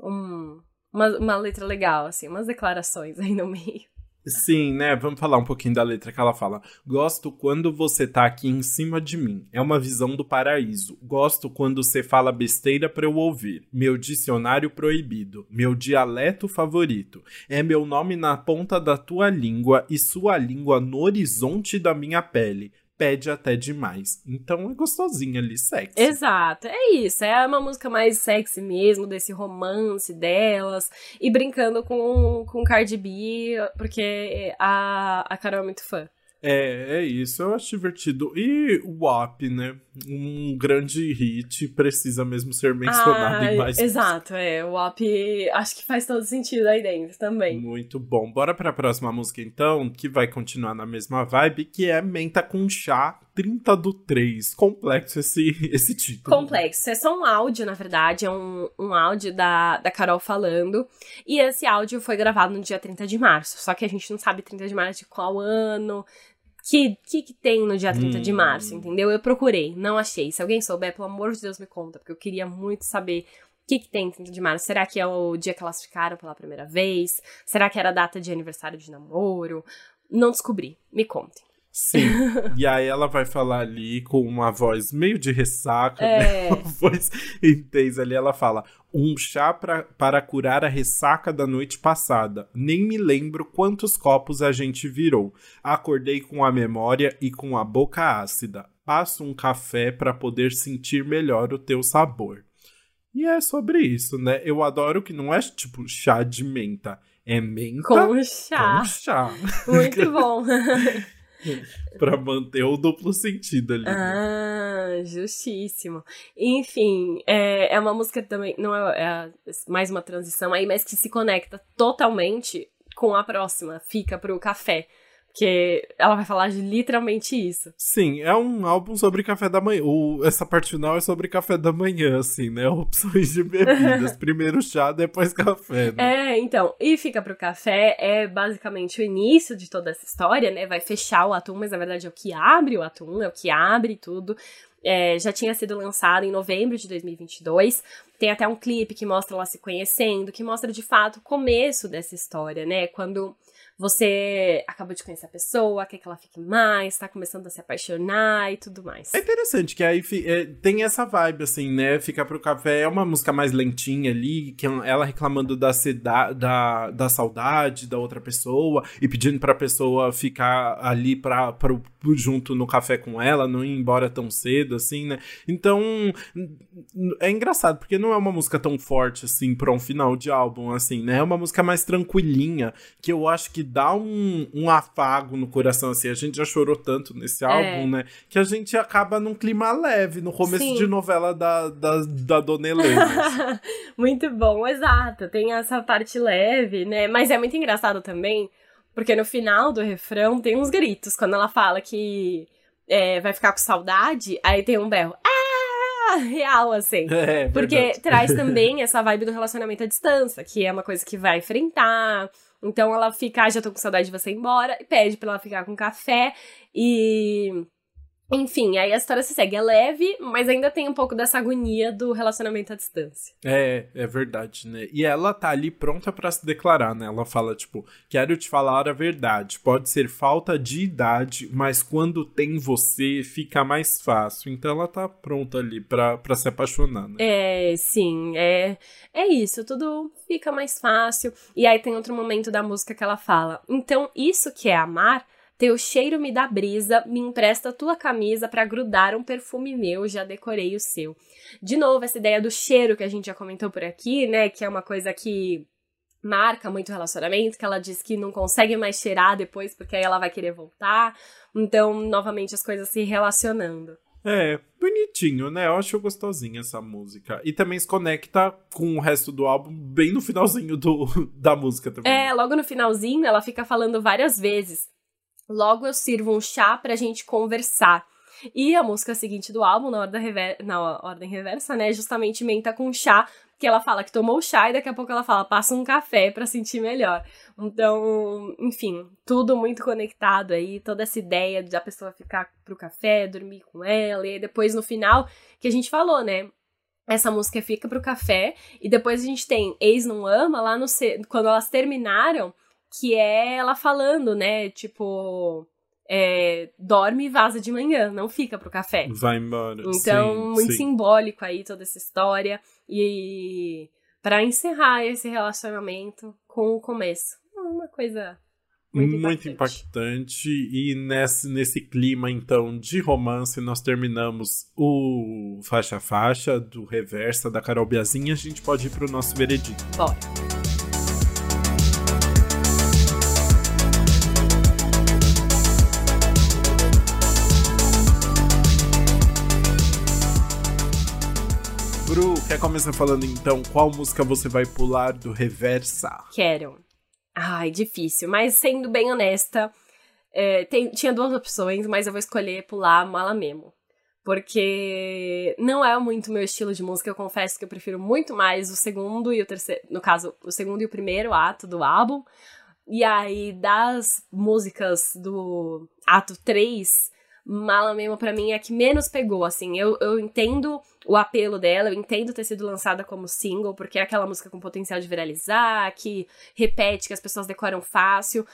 um uma, uma letra legal, assim, umas declarações [laughs] aí no meio. Sim, né? Vamos falar um pouquinho da letra que ela fala. Gosto quando você tá aqui em cima de mim. É uma visão do paraíso. Gosto quando você fala besteira pra eu ouvir. Meu dicionário proibido. Meu dialeto favorito. É meu nome na ponta da tua língua e sua língua no horizonte da minha pele pede até demais. Então é gostosinha ali, sexy. Exato, é isso. É uma música mais sexy mesmo, desse romance delas. E brincando com, com Cardi B, porque a, a Carol é muito fã. É, é isso, eu acho divertido. E o WAP, né? Um grande hit, precisa mesmo ser mencionado Ah, em mais Exato, é. O WAP acho que faz todo sentido aí dentro também. Muito bom. Bora pra próxima música então, que vai continuar na mesma vibe, que é Menta com Chá 30 do 3. Complexo esse, esse título. Complexo. É só um áudio, na verdade. É um, um áudio da, da Carol falando. E esse áudio foi gravado no dia 30 de março. Só que a gente não sabe 30 de março de qual ano. Que, que que tem no dia 30 de Hum. março, entendeu? Eu procurei, não achei. Se alguém souber, pelo amor de Deus, me conta, porque eu queria muito saber o que, que tem 30 de março. Será que é o dia que elas ficaram pela primeira vez? Será que era a data de aniversário de namoro? Não descobri. Me contem. Sim. [laughs] e aí ela vai falar ali com uma voz meio de ressaca, É. né? [laughs] Uma voz intensa ali. Ela fala: Um chá pra, para curar a ressaca da noite passada. Nem me lembro quantos copos a gente virou. Acordei com a memória e com a boca ácida. Passo um café para poder sentir melhor o teu sabor. E é sobre isso, né? Eu adoro que não é tipo chá de menta. É menta Com chá. com chá. Muito bom. [laughs] [laughs] pra manter o duplo sentido ali. né? Ah, justíssimo. Enfim, é, é uma música também, não é, é mais uma transição aí, mas que se conecta totalmente com a próxima, fica pro café. Porque ela vai falar de literalmente isso. Sim, é um álbum sobre café da manhã. O, essa parte final é sobre café da manhã, assim, né? [laughs] Opções de bebidas. [laughs] Primeiro chá, depois café. Né? É, então, e fica pro café é basicamente o início de toda essa história, né? Vai fechar o atum, mas na verdade é o que abre o atum, é o que abre tudo. É, já tinha sido lançado em novembro de 2022. Tem até um clipe que mostra ela se conhecendo, que mostra de fato o começo dessa história, né? Quando você acabou de conhecer a pessoa, quer que ela fique mais, tá começando a se apaixonar e tudo mais. É interessante que aí é, tem essa vibe, assim, né? Ficar pro café é uma música mais lentinha ali, que ela reclamando da, seda, da, da saudade da outra pessoa e pedindo pra pessoa ficar ali pra, pro, junto no café com ela, não ir embora tão cedo, assim, né? Então, é engraçado, porque não é uma música tão forte, assim, pra um final de álbum, assim, né? É uma música mais tranquilinha, que eu acho que dá um, um afago no coração, assim. A gente já chorou tanto nesse álbum, né? Que a gente acaba num clima leve, no começo Sim. de novela da, da, da Dona Helena. [laughs] muito bom, exato. Tem essa parte leve, né? Mas é muito engraçado também, porque no final do refrão tem uns gritos, quando ela fala que é, vai ficar com saudade, aí tem um berro. Ah! Real, assim. [laughs] É, Porque verdade. traz também essa vibe do relacionamento à distância, que é uma coisa que vai enfrentar. Então ela fica, ah, já tô com saudade de você ir embora, e pede pra ela ficar com café. E. Enfim, aí a história se segue. É leve, mas ainda tem um pouco dessa agonia do relacionamento à distância. É, é verdade, né? E ela tá ali pronta pra se declarar, né? Ela fala, tipo, quero te falar a verdade. Pode ser falta de idade, mas quando tem você, fica mais fácil. Então ela tá pronta ali pra, pra se apaixonar, né? É, sim, é, é isso, tudo fica mais fácil. E aí tem outro momento da música que ela fala: Então, isso que é amar, teu cheiro me dá brisa, me empresta tua camisa pra grudar um perfume meu, já decorei o seu. De novo, essa ideia do cheiro que a gente já comentou por aqui, né, que é uma coisa que marca muito o relacionamento, que ela diz que não consegue mais cheirar depois porque aí ela vai querer voltar. Então, novamente, as coisas se relacionando. É, bonitinho, né? Eu acho gostosinha essa música. E também se conecta com o resto do álbum, bem no finalzinho do, [laughs] da música também. É, logo no finalzinho, ela fica falando várias vezes. Logo eu sirvo um chá pra gente conversar. E a música seguinte do álbum, na ordem, rever... na ordem reversa, né, justamente menta com chá, que ela fala que tomou chá e daqui a pouco ela fala, passa um café pra sentir melhor. Então, enfim, tudo muito conectado aí, toda essa ideia da pessoa ficar pro café, dormir com ela, e depois no final, que a gente falou, né, essa música fica pro café, e depois a gente tem Ex Não Ama, lá no... quando elas terminaram, que é ela falando, né? Tipo, é, dorme e vaza de manhã, não fica pro café. Vai embora. Então, sim, muito sim. simbólico aí toda essa história. E para encerrar esse relacionamento com o começo. Uma coisa muito, muito impactante. E nesse, nesse clima, então, de romance, nós terminamos o Faixa Faixa do Reversa da Carol Biazinha. A gente pode ir pro nosso veredito. Bora. Quer começar falando então qual música você vai pular do Reversa? Quero. Ai, difícil, mas sendo bem honesta, é, tem, tinha duas opções, mas eu vou escolher pular Mala Memo. Porque não é muito meu estilo de música, eu confesso que eu prefiro muito mais o segundo e o terceiro, no caso, o segundo e o primeiro ato do álbum. E aí, das músicas do ato 3, Mala Memo pra mim é a que menos pegou, assim. Eu, eu entendo o apelo dela, eu entendo ter sido lançada como single, porque é aquela música com potencial de viralizar, que repete, que as pessoas decoram fácil.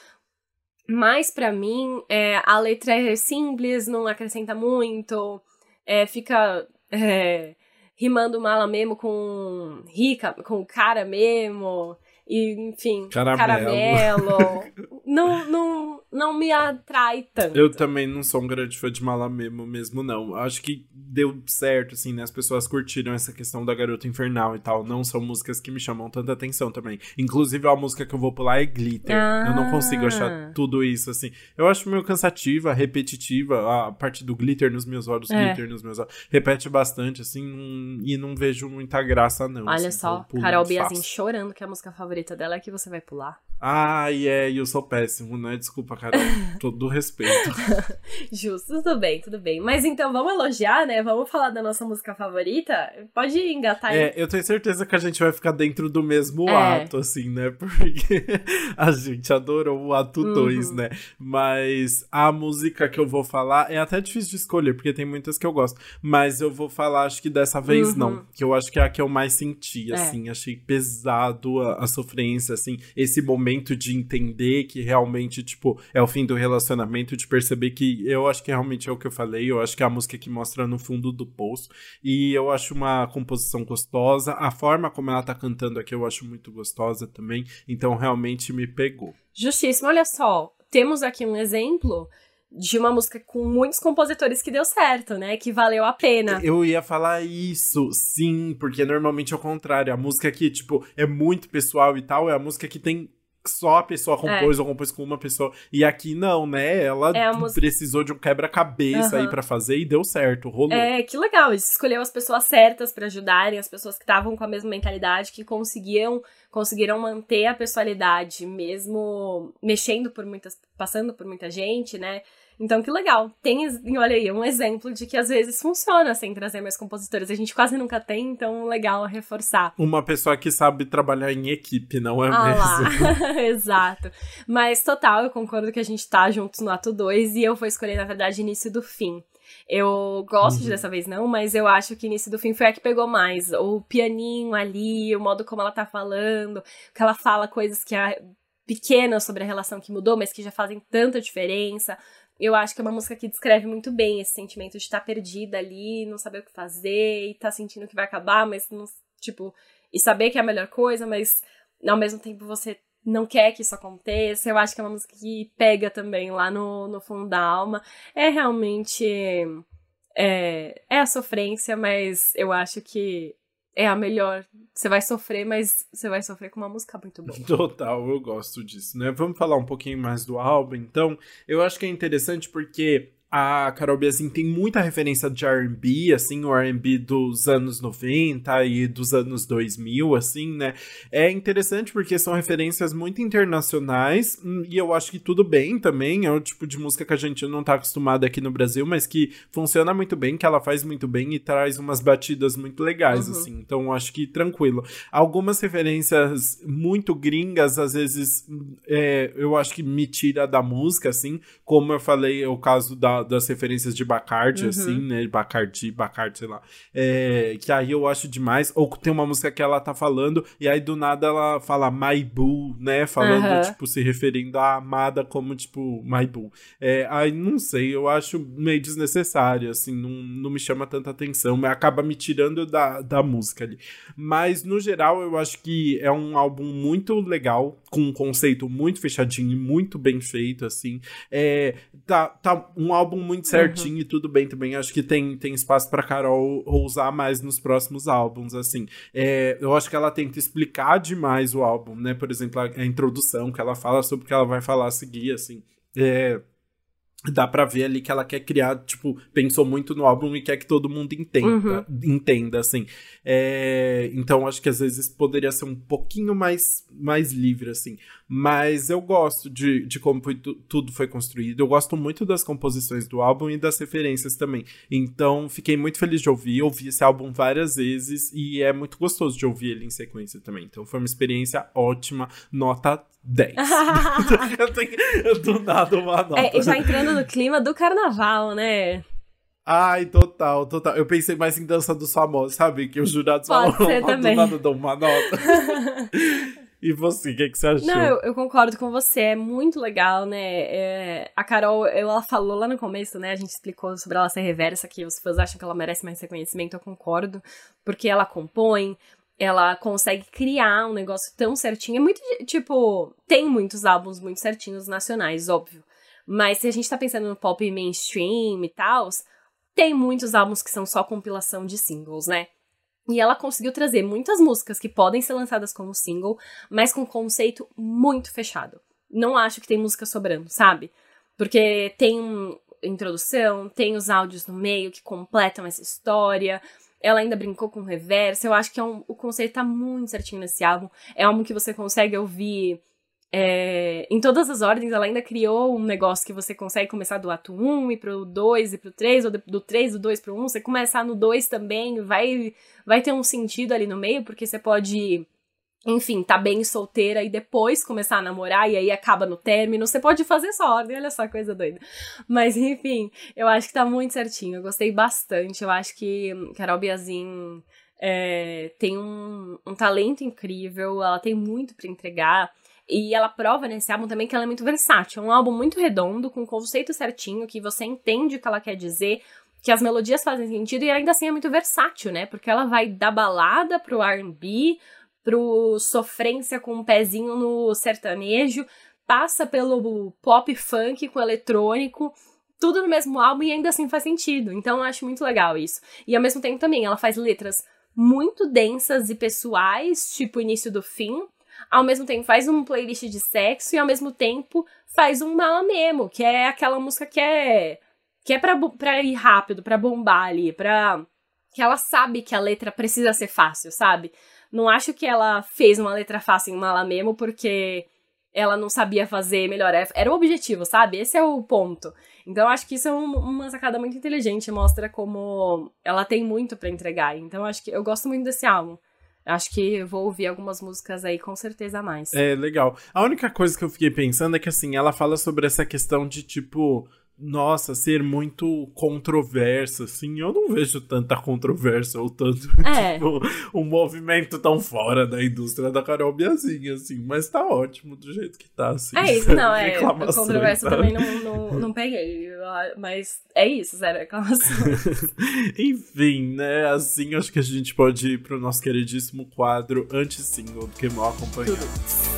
Mas para mim, é, a letra é simples, não acrescenta muito, é, fica é, rimando mala mesmo com rica, com cara mesmo. E, enfim, Caramelo. caramelo. [laughs] não, não, não me atrai tanto. Eu também não sou um grande fã de Mala Memo mesmo, não. Acho que deu certo, assim, né? As pessoas curtiram essa questão da Garota Infernal e tal. Não são músicas que me chamam tanta atenção também. Inclusive, a música que eu vou pular é Glitter. Ah. Eu não consigo achar tudo isso, assim. Eu acho meio cansativa, repetitiva. A parte do glitter nos meus olhos, É. glitter nos meus olhos. Repete bastante, assim, e não vejo muita graça, não. Olha assim, só, Carol Biazin fácil. chorando que a música favorita dela é que você vai pular. É, e eu sou péssimo, né? Desculpa, Carol. Todo respeito. [laughs] Justo, tudo bem, tudo bem. Mas então vamos elogiar, né? Vamos falar da nossa música favorita? Pode engatar aí. É, eu tenho certeza que a gente vai ficar dentro do mesmo É. ato, assim, né? [laughs] Porque a gente adorou o ato Uhum. 2, né? Mas a música que eu vou falar é até difícil de escolher, porque tem muitas que eu gosto. Mas eu vou falar, acho que dessa vez Uhum. não. Que eu acho que é a que eu mais senti, É. assim. Achei pesado a, a sofrência, assim. Esse momento de entender que realmente, tipo, é o fim do relacionamento, de perceber que eu acho que realmente é o que eu falei. Eu acho que é a música que mostra no fundo do poço. E eu acho uma composição gostosa. A forma como ela tá cantando aqui eu acho muito gostosa também. Então realmente me pegou. Justíssimo, olha só. Temos aqui um exemplo de uma música com muitos compositores que deu certo, né? Que valeu a pena. Eu ia falar isso, sim, porque normalmente é o contrário. A música que, tipo, é muito pessoal e tal, é a música que tem. Só a pessoa compôs ou compôs com uma pessoa. E aqui não, né? Ela É música- precisou de um quebra-cabeça aí Aham. pra fazer e deu certo, rolou. É, que legal. Eles escolheu as pessoas certas pra ajudarem, as pessoas que estavam com a mesma mentalidade, que conseguiam, conseguiram manter a pessoalidade, mesmo mexendo por muitas, passando por muita gente, né? Então, que legal. Tem, olha aí, um exemplo de que às vezes funciona sem trazer mais compositores. A gente quase nunca tem, então legal reforçar. Uma pessoa que sabe trabalhar em equipe, não é ah mesmo? [laughs] Exato. Mas total, eu concordo que a gente tá juntos no ato 2 e eu vou escolher, na verdade, início do fim. Eu gosto uhum. de dessa vez não, mas eu acho que início do fim foi a que pegou mais. O pianinho ali, o modo como ela tá falando, que ela fala coisas que é pequenas sobre a relação que mudou, mas que já fazem tanta diferença. Eu acho que é uma música que descreve muito bem esse sentimento de estar perdida ali, não saber o que fazer, e tá sentindo que vai acabar, mas não, tipo, e saber que é a melhor coisa, mas ao mesmo tempo você não quer que isso aconteça. Eu acho que é uma música que pega também lá no, no fundo da alma. É realmente. É, é a sofrência, mas eu acho que é a melhor. Você vai sofrer, mas você vai sofrer com uma música muito boa. Total, eu gosto disso, né? Vamos falar um pouquinho mais do álbum, então. Eu acho que é interessante porque a Carol Biazin tem muita referência de R&B, assim, o R&B dos anos 90 e dos anos 2000, assim, né? É interessante porque são referências muito internacionais hum, e eu acho que tudo bem também, é o tipo de música que a gente não tá acostumado aqui no Brasil, mas que funciona muito bem, que ela faz muito bem e traz umas batidas muito legais, uhum. assim, então eu acho que tranquilo. Algumas referências muito gringas, às vezes, é, eu acho que me tira da música, assim, como eu falei, é o caso da das referências de Bacardi, uhum. assim, né? Bacardi, Bacardi, sei lá. É, que aí eu acho demais. Ou tem uma música que ela tá falando, e aí do nada ela fala My Boo, né? Falando, uhum. tipo, se referindo à amada como, tipo, My Boo. É, aí não sei, eu acho meio desnecessário, assim, não, não me chama tanta atenção, mas acaba me tirando da, da música ali. Mas, no geral, eu acho que é um álbum muito legal, com um conceito muito fechadinho e muito bem feito, assim. É, tá, tá um álbum muito certinho uhum. e tudo bem também. Acho que tem, tem espaço pra Carol usar mais nos próximos álbuns, assim. É, eu acho que ela tenta explicar demais o álbum, né? Por exemplo, a, a introdução que ela fala sobre o que ela vai falar a seguir, assim. É, dá pra ver ali que ela quer criar, tipo, pensou muito no álbum e quer que todo mundo entenda, uhum. entenda, assim. É, então, acho que às vezes poderia ser um pouquinho mais, mais livre, assim. Mas eu gosto de, de como foi, tudo foi construído. Eu gosto muito das composições do álbum e das referências também. Então, fiquei muito feliz de ouvir. Ouvi esse álbum várias vezes e é muito gostoso de ouvir ele em sequência também. Então, foi uma experiência ótima. Nota 10. [laughs] [laughs] eu tenho do nada uma nota. É, já entrando no clima do carnaval, né? Ai, total, total. Eu pensei mais em dança dos famosos, sabe? Que os jurados Pode falam, também. do nada dão uma nota. [laughs] E você, o que, que, você achou? Não, eu, eu, concordo com você, é muito legal, né? É, a Carol, ela falou lá no começo, né? A gente explicou sobre ela ser reversa, que os fãs acham que ela merece mais reconhecimento, eu concordo, porque ela compõe, ela consegue criar um negócio tão certinho. É muito, tipo, tem muitos álbuns muito certinhos nacionais, óbvio. Mas se a gente tá pensando no pop mainstream e tal, tem muitos álbuns que são só compilação de singles, né? E ela conseguiu trazer muitas músicas que podem ser lançadas como single, mas com conceito muito fechado. Não acho que tem música sobrando, sabe? Porque tem introdução, tem os áudios no meio que completam essa história, ela ainda brincou com o reverso. Eu acho que é um, o conceito tá muito certinho nesse álbum. É um álbum que você consegue ouvir é, em todas as ordens. Ela ainda criou um negócio que você consegue começar do ato 1 e pro 2 e pro 3, ou do 3 do 2 pro 1. Você começar no 2 também, vai, vai ter um sentido ali no meio, porque você pode enfim, tá bem solteira e depois começar a namorar e aí acaba no término, você pode fazer essa ordem, olha só coisa doida. Mas enfim, eu acho que tá muito certinho, eu gostei bastante, eu acho que Carol Biazin é, tem um, um talento incrível, ela tem muito para entregar. E ela prova nesse álbum também que ela é muito versátil. É um álbum muito redondo, com o conceito certinho, que você entende o que ela quer dizer, que as melodias fazem sentido e ainda assim é muito versátil, né? Porque ela vai da balada pro R&B, pro sofrência com um pezinho no sertanejo, passa pelo pop funk com eletrônico, tudo no mesmo álbum e ainda assim faz sentido. Então eu acho muito legal isso. E ao mesmo tempo também ela faz letras muito densas e pessoais, tipo início do fim. Ao mesmo tempo faz um playlist de sexo e ao mesmo tempo faz um mala memo, que é aquela música que é que é pra, pra ir rápido, pra bombar ali, pra que ela sabe que a letra precisa ser fácil, sabe? Não acho que ela fez uma letra fácil em Mala mesmo, porque ela não sabia fazer melhor. É, era o objetivo, sabe? Esse é o ponto. Então, acho que isso é um, uma sacada muito inteligente, mostra como ela tem muito para entregar. Então, acho que eu gosto muito desse álbum. Acho que vou ouvir algumas músicas aí com certeza mais. É, legal. A única coisa que eu fiquei pensando é que, assim, ela fala sobre essa questão de, tipo, nossa, ser muito controversa, assim, eu não vejo tanta controvérsia ou tanto, [laughs] é. tipo, um movimento tão fora da indústria da Carol Biazinha, assim, mas tá ótimo do jeito que tá, assim. É isso, [laughs] não, é, controvérsia também não, não, não peguei, mas é isso, zero reclamações. [laughs] Enfim, né, assim, acho que a gente pode ir pro nosso queridíssimo quadro anti-single do que mal acompanhado. Tudo.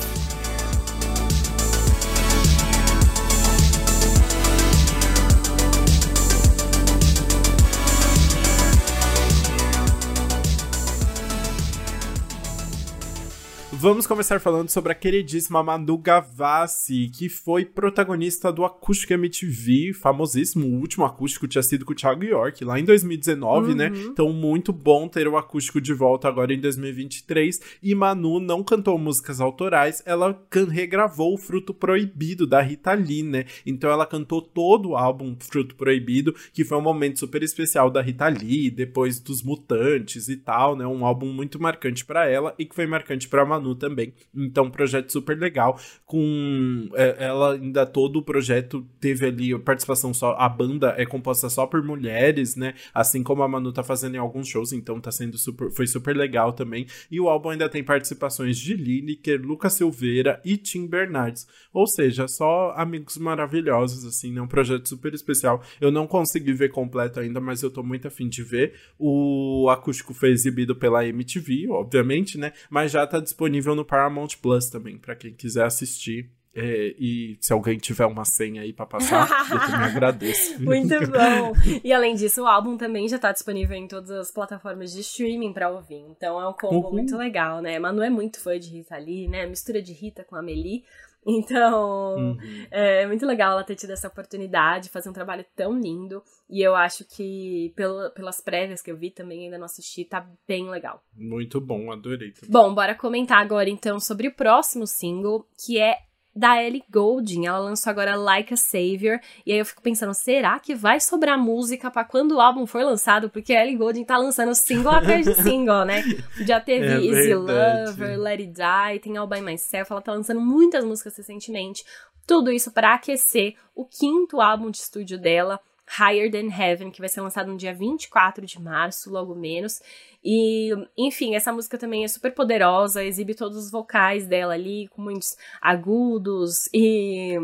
Vamos começar falando sobre a queridíssima Manu Gavassi, que foi protagonista do Acústico MTV, famosíssimo. O último acústico tinha sido com o Thiago York, lá em 2019, né? uhum. né? Então, muito bom ter o acústico de volta agora em 2023. E Manu não cantou músicas autorais, ela regravou o Fruto Proibido, da Rita Lee, né? Então, ela cantou todo o álbum Fruto Proibido, que foi um momento super especial da Rita Lee, depois dos Mutantes e tal, né? Um álbum muito marcante para ela e que foi marcante para Manu também. Então, projeto super legal. Com é, ela ainda todo o projeto teve ali participação só. A banda é composta só por mulheres, né? Assim como a Manu tá fazendo em alguns shows, então tá sendo super. Foi super legal também. E o álbum ainda tem participações de Lineker, Lucas Silveira e Tim Bernardes. Ou seja, só amigos maravilhosos, assim, né? Um projeto super especial. Eu não consegui ver completo ainda, mas eu tô muito afim de ver. O acústico foi exibido pela MTV, obviamente, né? Mas já tá disponível disponível no Paramount Plus também, para quem quiser assistir. É, e se alguém tiver uma senha aí para passar, eu também [laughs] agradeço. Muito [laughs] bom! E além disso, o álbum também já tá disponível em todas as plataformas de streaming para ouvir. Então é um combo uhum. muito legal, né? Manu é muito fã de Rita Lee, né? Mistura de Rita com a Amelie. [laughs] Então, uhum. é muito legal ela ter tido essa oportunidade, fazer um trabalho tão lindo. E eu acho que, pela, pelas prévias que eu vi também, ainda não assisti, tá bem legal. Muito bom, adorei. Também. Bom, bora comentar agora então sobre o próximo single, que é da Ellie Goulding. Ela lançou agora Like a Savior. E aí eu fico pensando, será que vai sobrar música para quando o álbum for lançado? Porque a Ellie Goulding tá lançando single atrás de single, né? Já teve [laughs] é Easy Lover, Let It Die, tem All By Myself. Ela tá lançando muitas músicas recentemente. Tudo isso para aquecer o quinto álbum de estúdio dela. Higher Than Heaven, que vai ser lançado no dia 24 de março, logo menos. E, enfim, essa música também é super poderosa, exibe todos os vocais dela ali, com muitos agudos e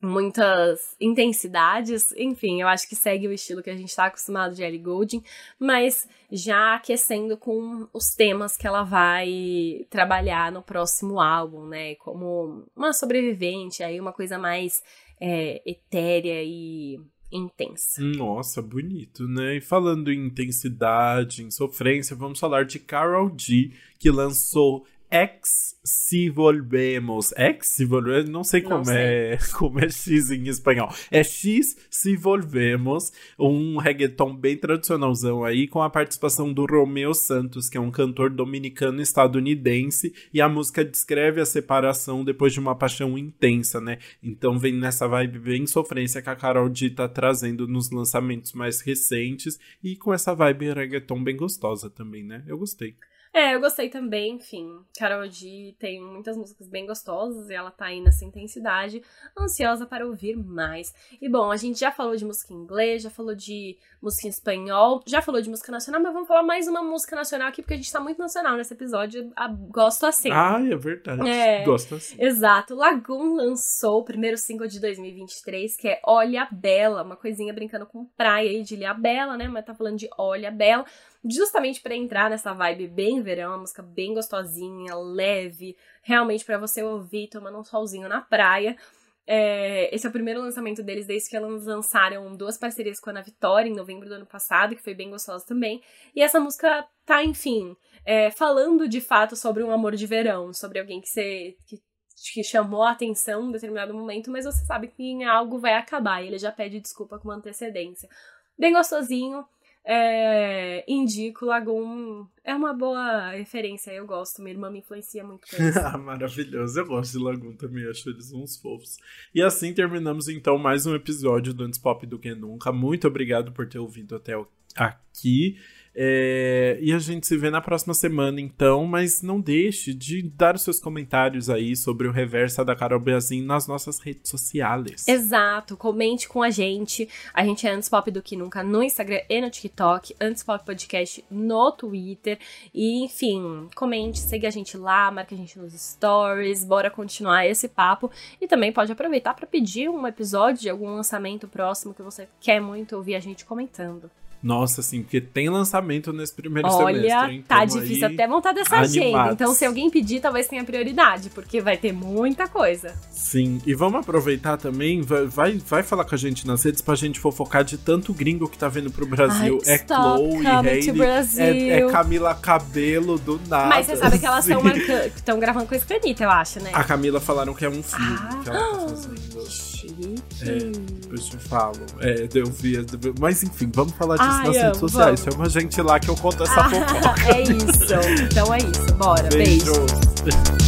muitas intensidades. Enfim, eu acho que segue o estilo que a gente está acostumado de Ellie Goulding, mas já aquecendo com os temas que ela vai trabalhar no próximo álbum, né? Como uma sobrevivente, aí uma coisa mais é, etérea e intensa. Nossa, bonito, né? E falando em intensidade, em sofrência, vamos falar de Carol G, que lançou Ex si volvemos. Ex si volvemos, não sei como não sei. é [laughs] como é X em espanhol. É X se volvemos, um reggaeton bem tradicionalzão aí com a participação do Romeo Santos, que é um cantor dominicano estadunidense, e a música descreve a separação depois de uma paixão intensa, né? Então vem nessa vibe bem sofrência que a Carol D tá trazendo nos lançamentos mais recentes e com essa vibe reggaeton bem gostosa também, né? Eu gostei. É, eu gostei também, enfim. Carol G tem muitas músicas bem gostosas e ela tá aí nessa intensidade, ansiosa para ouvir mais. E bom, a gente já falou de música em inglês, já falou de música em espanhol, já falou de música nacional, mas vamos falar mais uma música nacional aqui, porque a gente tá muito nacional nesse episódio. A, gosto assim. Ah, é verdade. É, gosto assim. Exato. Lagoon lançou o primeiro single de 2023, que é Olha Bela, uma coisinha brincando com praia aí de Ilha Bela, né? Mas tá falando de Olha Bela justamente para entrar nessa vibe bem verão, uma música bem gostosinha, leve, realmente para você ouvir tomando um solzinho na praia. É, esse é o primeiro lançamento deles desde que elas lançaram duas parcerias com a Ana Vitória em novembro do ano passado, que foi bem gostosa também. E essa música tá, enfim, é, falando de fato sobre um amor de verão, sobre alguém que. Que, que chamou a atenção em determinado momento, mas você sabe que em algo vai acabar e ele já pede desculpa com antecedência. Bem gostosinho, é, indico Lagoon. É uma boa referência, eu gosto. Minha irmã me influencia muito isso. [laughs] Maravilhoso, eu gosto de Lagoon também, acho eles uns fofos. E assim terminamos então mais um episódio do Antes Pop do que Nunca. Muito obrigado por ter ouvido até aqui. É, e a gente se vê na próxima semana, então, mas não deixe de dar os seus comentários aí sobre o Reversa da Carol Biazin nas nossas redes sociais. Exato, comente com a gente. A gente é Antes Pop do que Nunca no Instagram e no TikTok, Antes Pop Podcast no Twitter. E, enfim, comente, segue a gente lá, marque a gente nos stories, bora continuar esse papo. E também pode aproveitar para pedir um episódio de algum lançamento próximo que você quer muito ouvir a gente comentando. Nossa, assim, porque tem lançamento nesse primeiro Olha, semestre. Olha, tá difícil até montar dessa animados. agenda. Então, se alguém pedir, talvez tenha prioridade, porque vai ter muita coisa. Sim, e vamos aproveitar também, vai, vai, vai falar com a gente nas redes pra gente fofocar de tanto gringo que tá vindo pro Brasil. Ai, é Chloe, Hailey, é, é, Camila Cabelo do nada. Mas você sabe que elas estão gravando com a Escanita, eu acho, né? A Camila falaram que é um filme ah, que ela tá fazendo. [gasps] É, depois te falo. É, eu vi. Mas enfim, vamos falar disso Ai, nas redes sociais. Vamos. Chama a gente lá que eu conto essa ah, fofoca. [laughs] É isso. Então é isso. Bora. Beijos. Beijo.